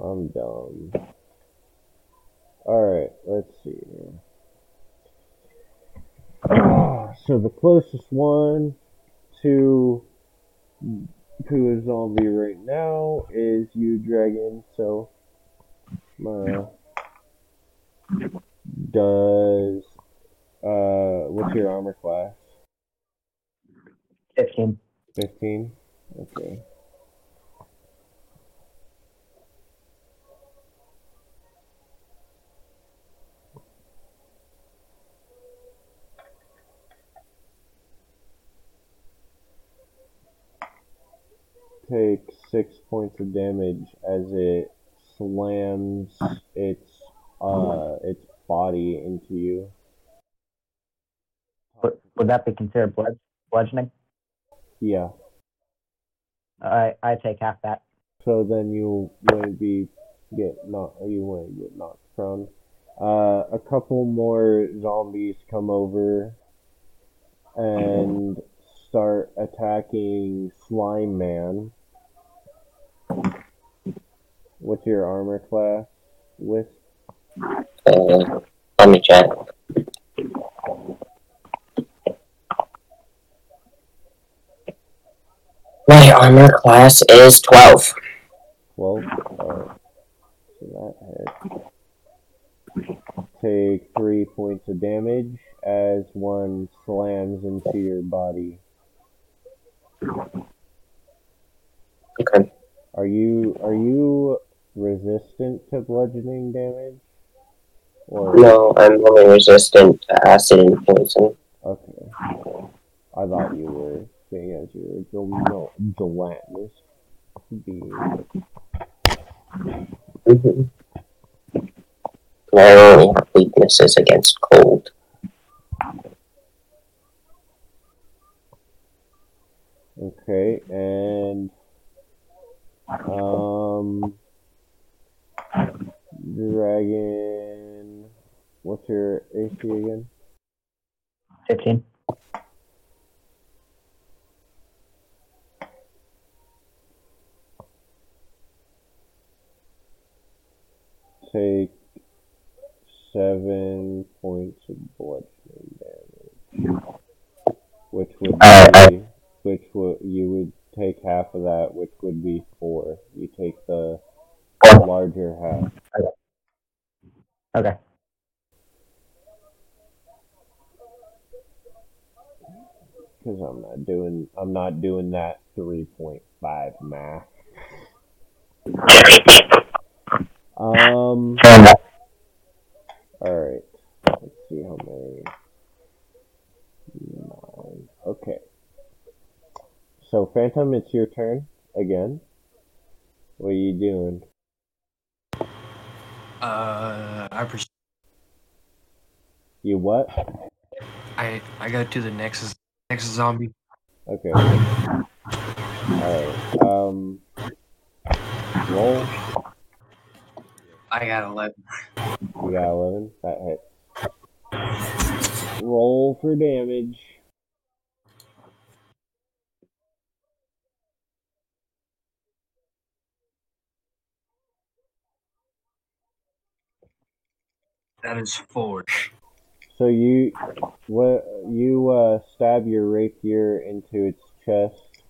I'm dumb. Alright, let's see here. so the closest one to to a zombie right now is you, dragon. So, uh, does uh, what's your armor class? 15. 15? Okay. Take six points of damage as it slams its uh its body into you. Would, would that be considered bludgeoning? Yeah. I, I take half that. So then you wouldn't be get knocked. You wouldn't get knocked prone. Uh, a couple more zombies come over and start attacking Slime Man. What's your armor class? With Uh, let me check. My armor class is 12. twelve. Alright. So that hit. Take three points of damage as one slams into your body. Okay. Are you are you resistant to bludgeoning damage? Or No, I'm only resistant to acid and poison. okay. I thought you were seeing as you're a gel- no, gelatinous being. hmm I only have weaknesses against cold. Okay, and um dragon what's your AC again? 15. Take seven points of bludgeoning damage. Which would Uh, be which would you would take half of that, which would be four. You take the larger half. Okay. Because I'm not doing I'm not doing that three point five math. Um alright. Let's see how many nine. Okay. So Phantom, it's your turn again. What are you doing? Uh, I pers- You what? I I go to the next next zombie. Okay. Alright. Um roll. I got eleven. You got eleven. That hits. Roll for damage. That is four. So you what you uh stab your rapier into its chest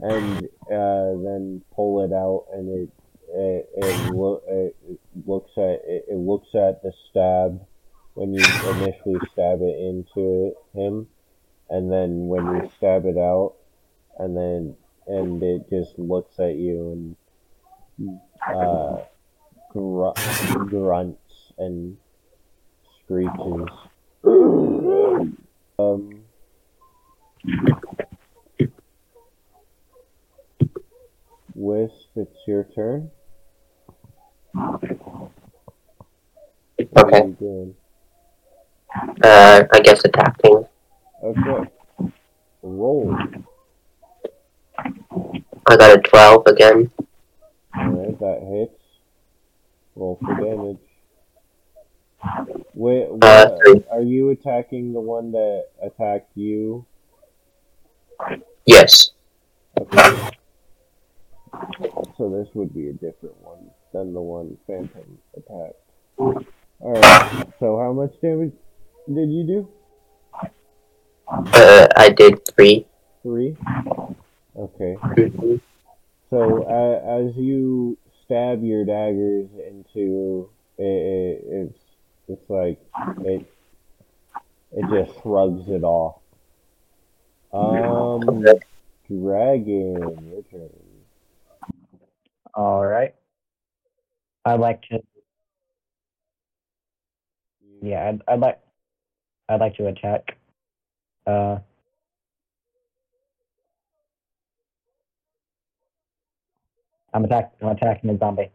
and uh, then pull it out, and it it it, lo- it, it looks at it, it looks at the stab when you initially stab it into him, and then when you stab it out, and then and it just looks at you and uh, gr- grunts and screeches. um, Wisp, it's your turn. Okay. are you doing? Uh, I guess attacking. Okay. Roll. I got a 12 again. Alright, that hits. Roll for damage. Wait, Uh, what, are you attacking the one that attacked you? Yes. Okay. So this would be a different one than the one Phantom attacked. Alright, so how much damage did you do? Uh, I did 3. Three? Okay. So uh, as you stab your daggers into it, it, it's it's like it it just shrugs it off. Um, Okay. dragon, your turn. All right. I'd like to. Yeah, I'd, I'd like. I'd like to attack. Uh. I'm attack. I'm attacking the zombie.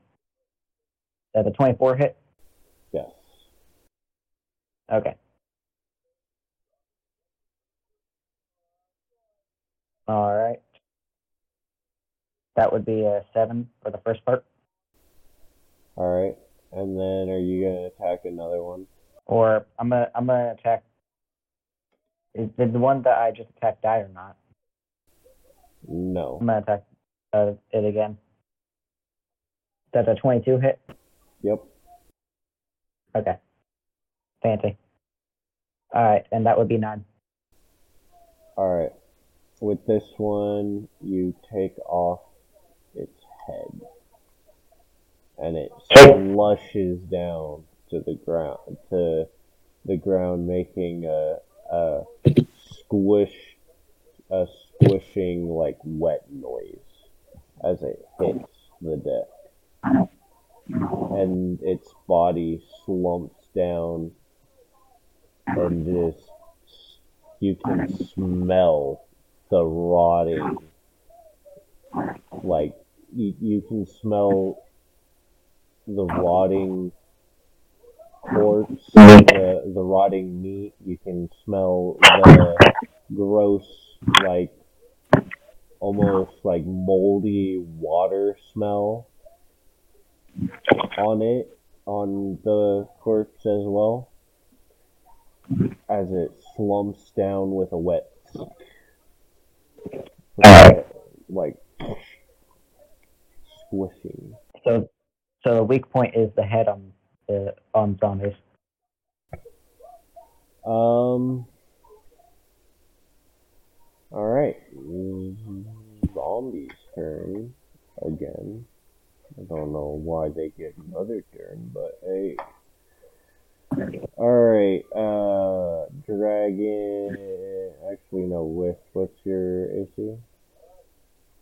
Does a 24 hit? Yes. Okay. All right. That would be a seven for the first part, All right. And then are you gonna attack another one? or I'm gonna I'm gonna attack. Is, did the one that I just attacked die or not? No. I'm gonna attack uh, it again. That's a 22 hit. Yep. Okay. Fancy. All right, and that would be nine. All right. With this one, you take off its head, and it slushes down to the ground, to the ground, making a a squish, a squishing like wet noise as it hits the deck, and its body slumps down, and just you can smell the rotting like you, you can smell the rotting corpse the, the rotting meat you can smell the gross like almost like moldy water smell on it on the corpse as well as it slumps down with a wet like squishing. So, so the weak point is the head on the on zombies. Um. All right, zombies' turn again. I don't know why they get another turn, but hey. All right, uh, dragon. Actually, no. With what's your AC?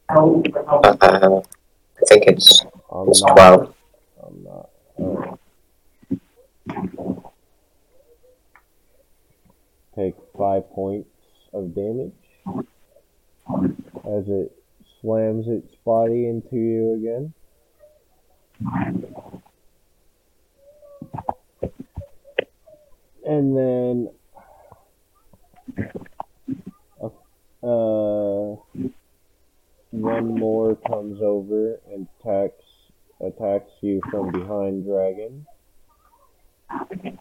Uh, I think it's, it's 12. Take five points of damage as it slams its body into you again. And then, uh, one more comes over and attacks you from behind dragon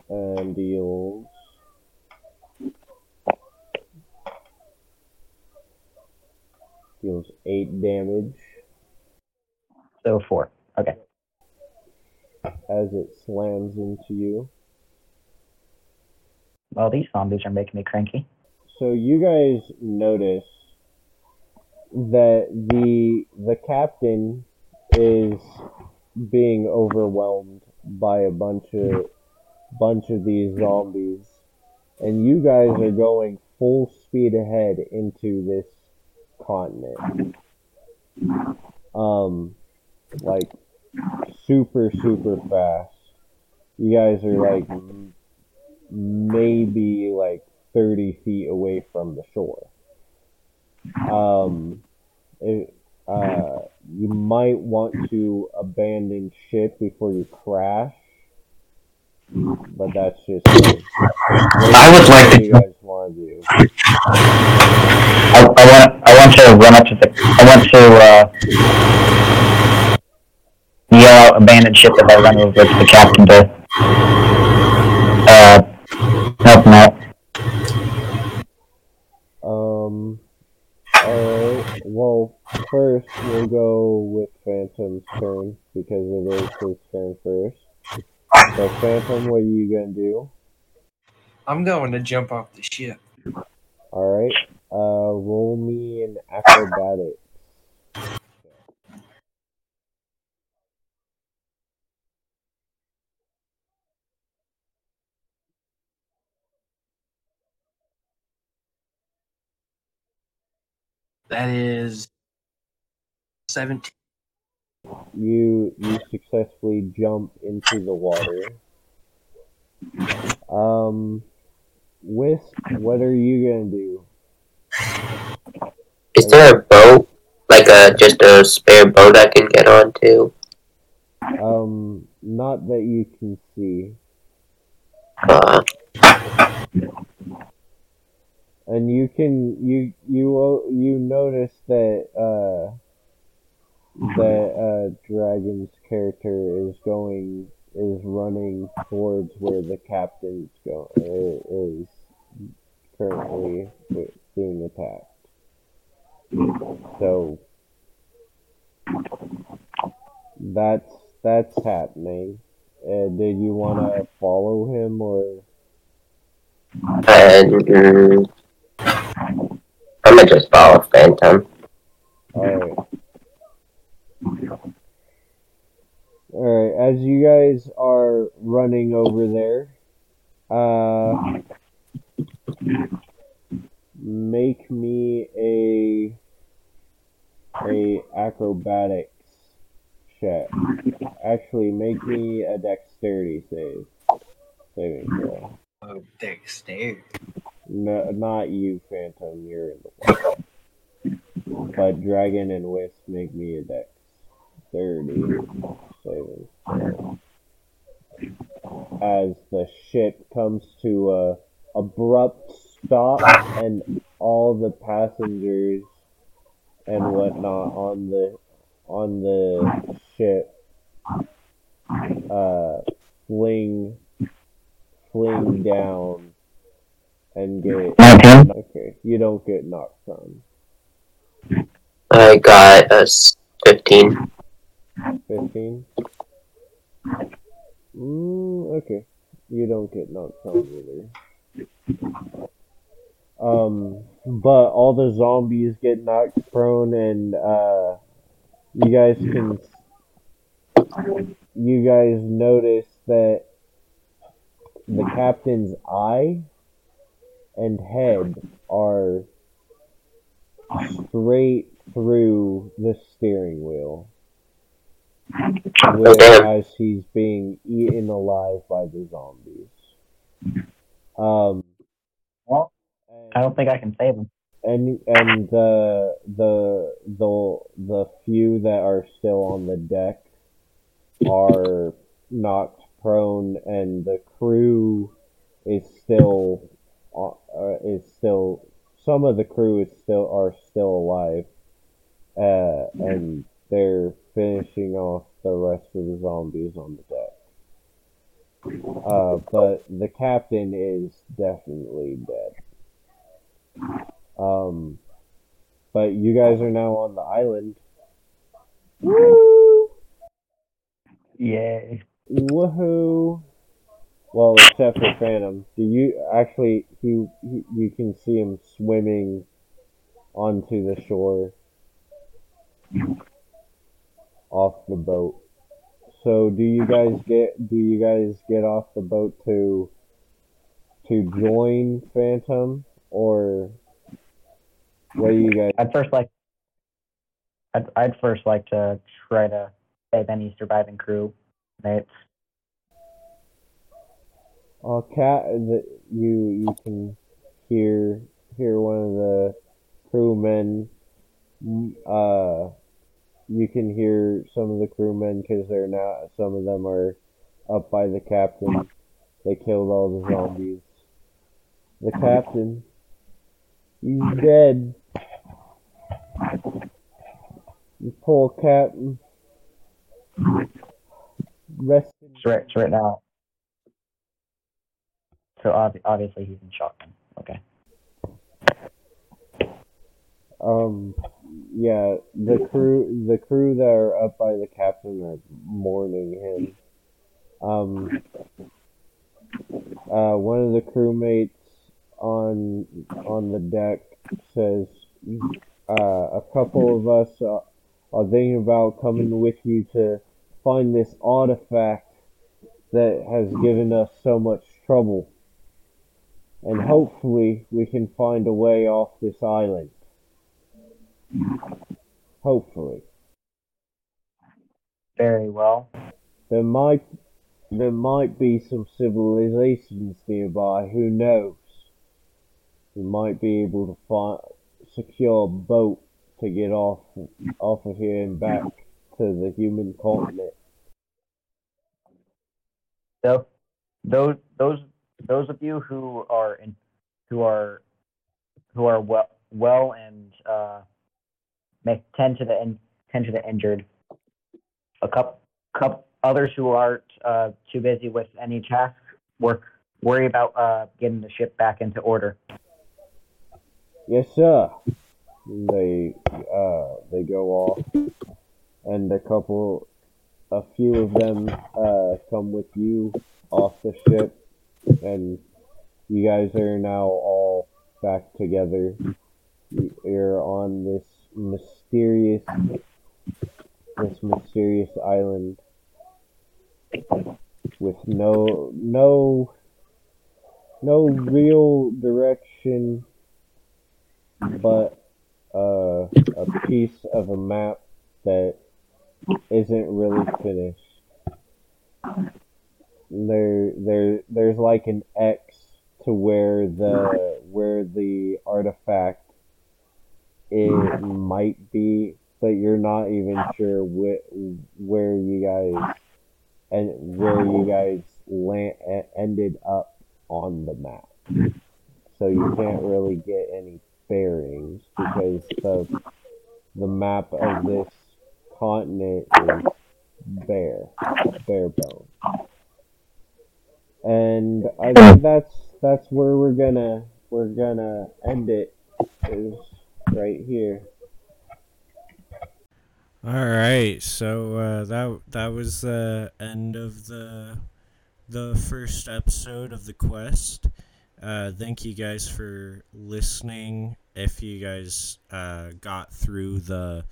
and deals deals eight damage So four. Okay. as it slams into you. Well, these zombies are making me cranky. So you guys notice that the the captain is being overwhelmed by a bunch of bunch of these zombies, and you guys are going full speed ahead into this continent. Um, like super super fast. You guys are like maybe like thirty feet away from the shore. Um, it, uh, you might want to abandon ship before you crash, but that's just. I would like to- you guys want to do? I, I want I want to run up to the I want to uh, yell out abandoned ship if I run over to the captain to uh, help him out. Um. Alright. Well, first we'll go with Phantom's turn because it is his turn first. So, Phantom, what are you gonna do? I'm going to jump off the ship. Alright. Uh, roll me an acrobatics. That is 17. You you successfully jump into the water. Um, Wisp, what are you gonna do? Is there a boat? Like a just a spare boat I can get onto? Um, not that you can see. Uh, and you can you you you notice that uh that uh dragon's character is going is running towards where the captain's go uh, is currently being attacked. So that's that's happening. Uh, did you want to follow him or? And mm, I'm gonna just follow Phantom. Alright. Alright, as you guys are running over there, uh, make me a, a acrobatics check. Actually, make me a dexterity save. Saving throw. Oh, dexterity. No, not you, Phantom, you're in the water. But Dragon and Wisp make me a dex. 30 saving throw. As the ship comes to a abrupt stop and all the passengers and whatnot on the on the ship uh fling fling down and get Nineteen. okay you don't get knocked prone I got a s- 15. 15 mm, okay you don't get knocked prone either um but all the zombies get knocked prone and uh you guys can you guys notice that the captain's eye and head are straight through the steering wheel. Whereas he's being eaten alive by the zombies. Um, Well, and- I don't think I can save him. and and the the the the few that are still on the deck are knocked prone, and the crew is still uh, uh, is still some of the crew is still are still alive, uh, and they're finishing off the rest of the zombies on the deck. Uh, but the captain is definitely dead. Um, but you guys are now on the island. Woo! Yay. Woohoo! Well, except for Phantom. Do you actually? He, he you can see him swimming onto the shore, off the boat. So do you guys get do you guys get off the boat to to join Phantom or what do you guys I'd first like, I'd, I'd first like to try to save any surviving crew mates. Uh, cat, that you you can hear hear one of the crewmen. Uh, you can hear some of the crewmen because they're now some of them are up by the captain. They killed all the zombies. The captain, he's dead. The poor captain. Rest in right, right now. So ob- obviously he's in shock. Okay. Um, yeah, the crew, the crew that are up by the captain are mourning him. Um, uh, one of the crewmates on on the deck says, uh, a couple of us uh, are thinking about coming with you to find this artifact that has given us so much trouble, and hopefully we can find a way off this island. Hopefully. Very well. There might there might be some civilizations nearby, who knows? We might be able to find secure a boat to get off off of here and back to the human continent. So those those those of you who are in who are who are well well and uh, may tend to the in, tend to the injured. A couple couple others who aren't uh, too busy with any tasks work worry about uh, getting the ship back into order. Yes, sir. They uh they go off, and a couple, a few of them uh come with you off the ship, and you guys are now all back together. You're on this mysterious, this mysterious island with no no no real direction but uh, a piece of a map that isn't really finished. There, there, there's like an X to where the where the artifact it might be, but you're not even sure wh- where you guys and where you guys land ended up on the map. So you can't really get any bearings because the the map of this continent is bare, bare bone. And I think that's that's where we're gonna we're gonna end it is right here. All right, so uh, that that was the end of the the first episode of the quest. Uh, thank you guys for listening. If you guys uh, got through the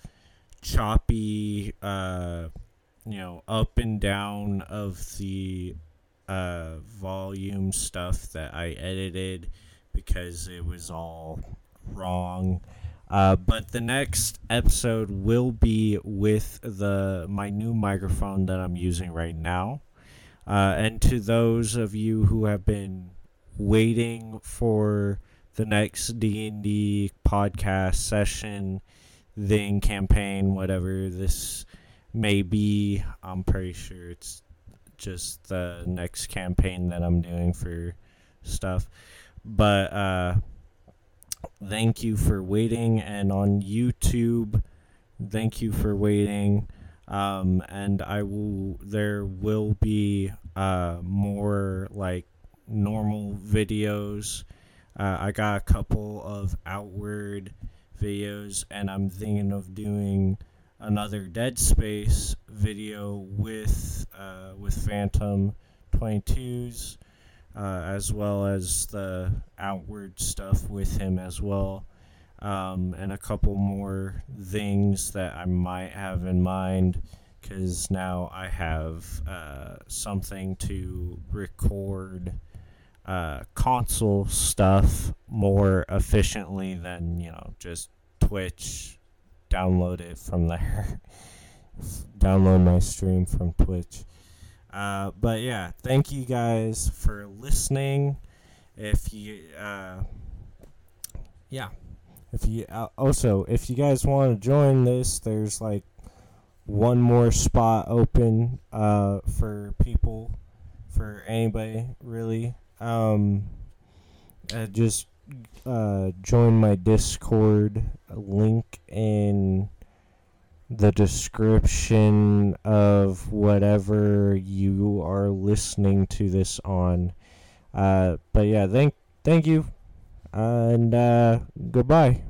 choppy, uh, you know, up and down of the uh, volume stuff that I edited because it was all wrong. Uh, but the next episode will be with the my new microphone that I'm using right now. Uh, and to those of you who have been waiting for the next D&D podcast session, thing, campaign, whatever this may be, I'm pretty sure it's just the next campaign that I'm doing for stuff. But uh thank you for waiting and on YouTube thank you for waiting. Um and I will there will be uh more like normal videos. Uh, I got a couple of outward videos and I'm thinking of doing another Dead Space video with uh with Phantom 22s uh, as well as the outward stuff with him as well. um, and a couple more things that I might have in mind because now I have uh, something to record uh, console stuff more efficiently than you know just Twitch. Download it from there. Download my stream from Twitch. Uh, but yeah, thank you guys for listening. If you, uh, yeah, if you uh, also if you guys want to join this, there's like one more spot open uh, for people, for anybody really. Um, uh, just uh, join my Discord link in the description of whatever you are listening to this on. Uh, but yeah, thank thank you, and uh, goodbye.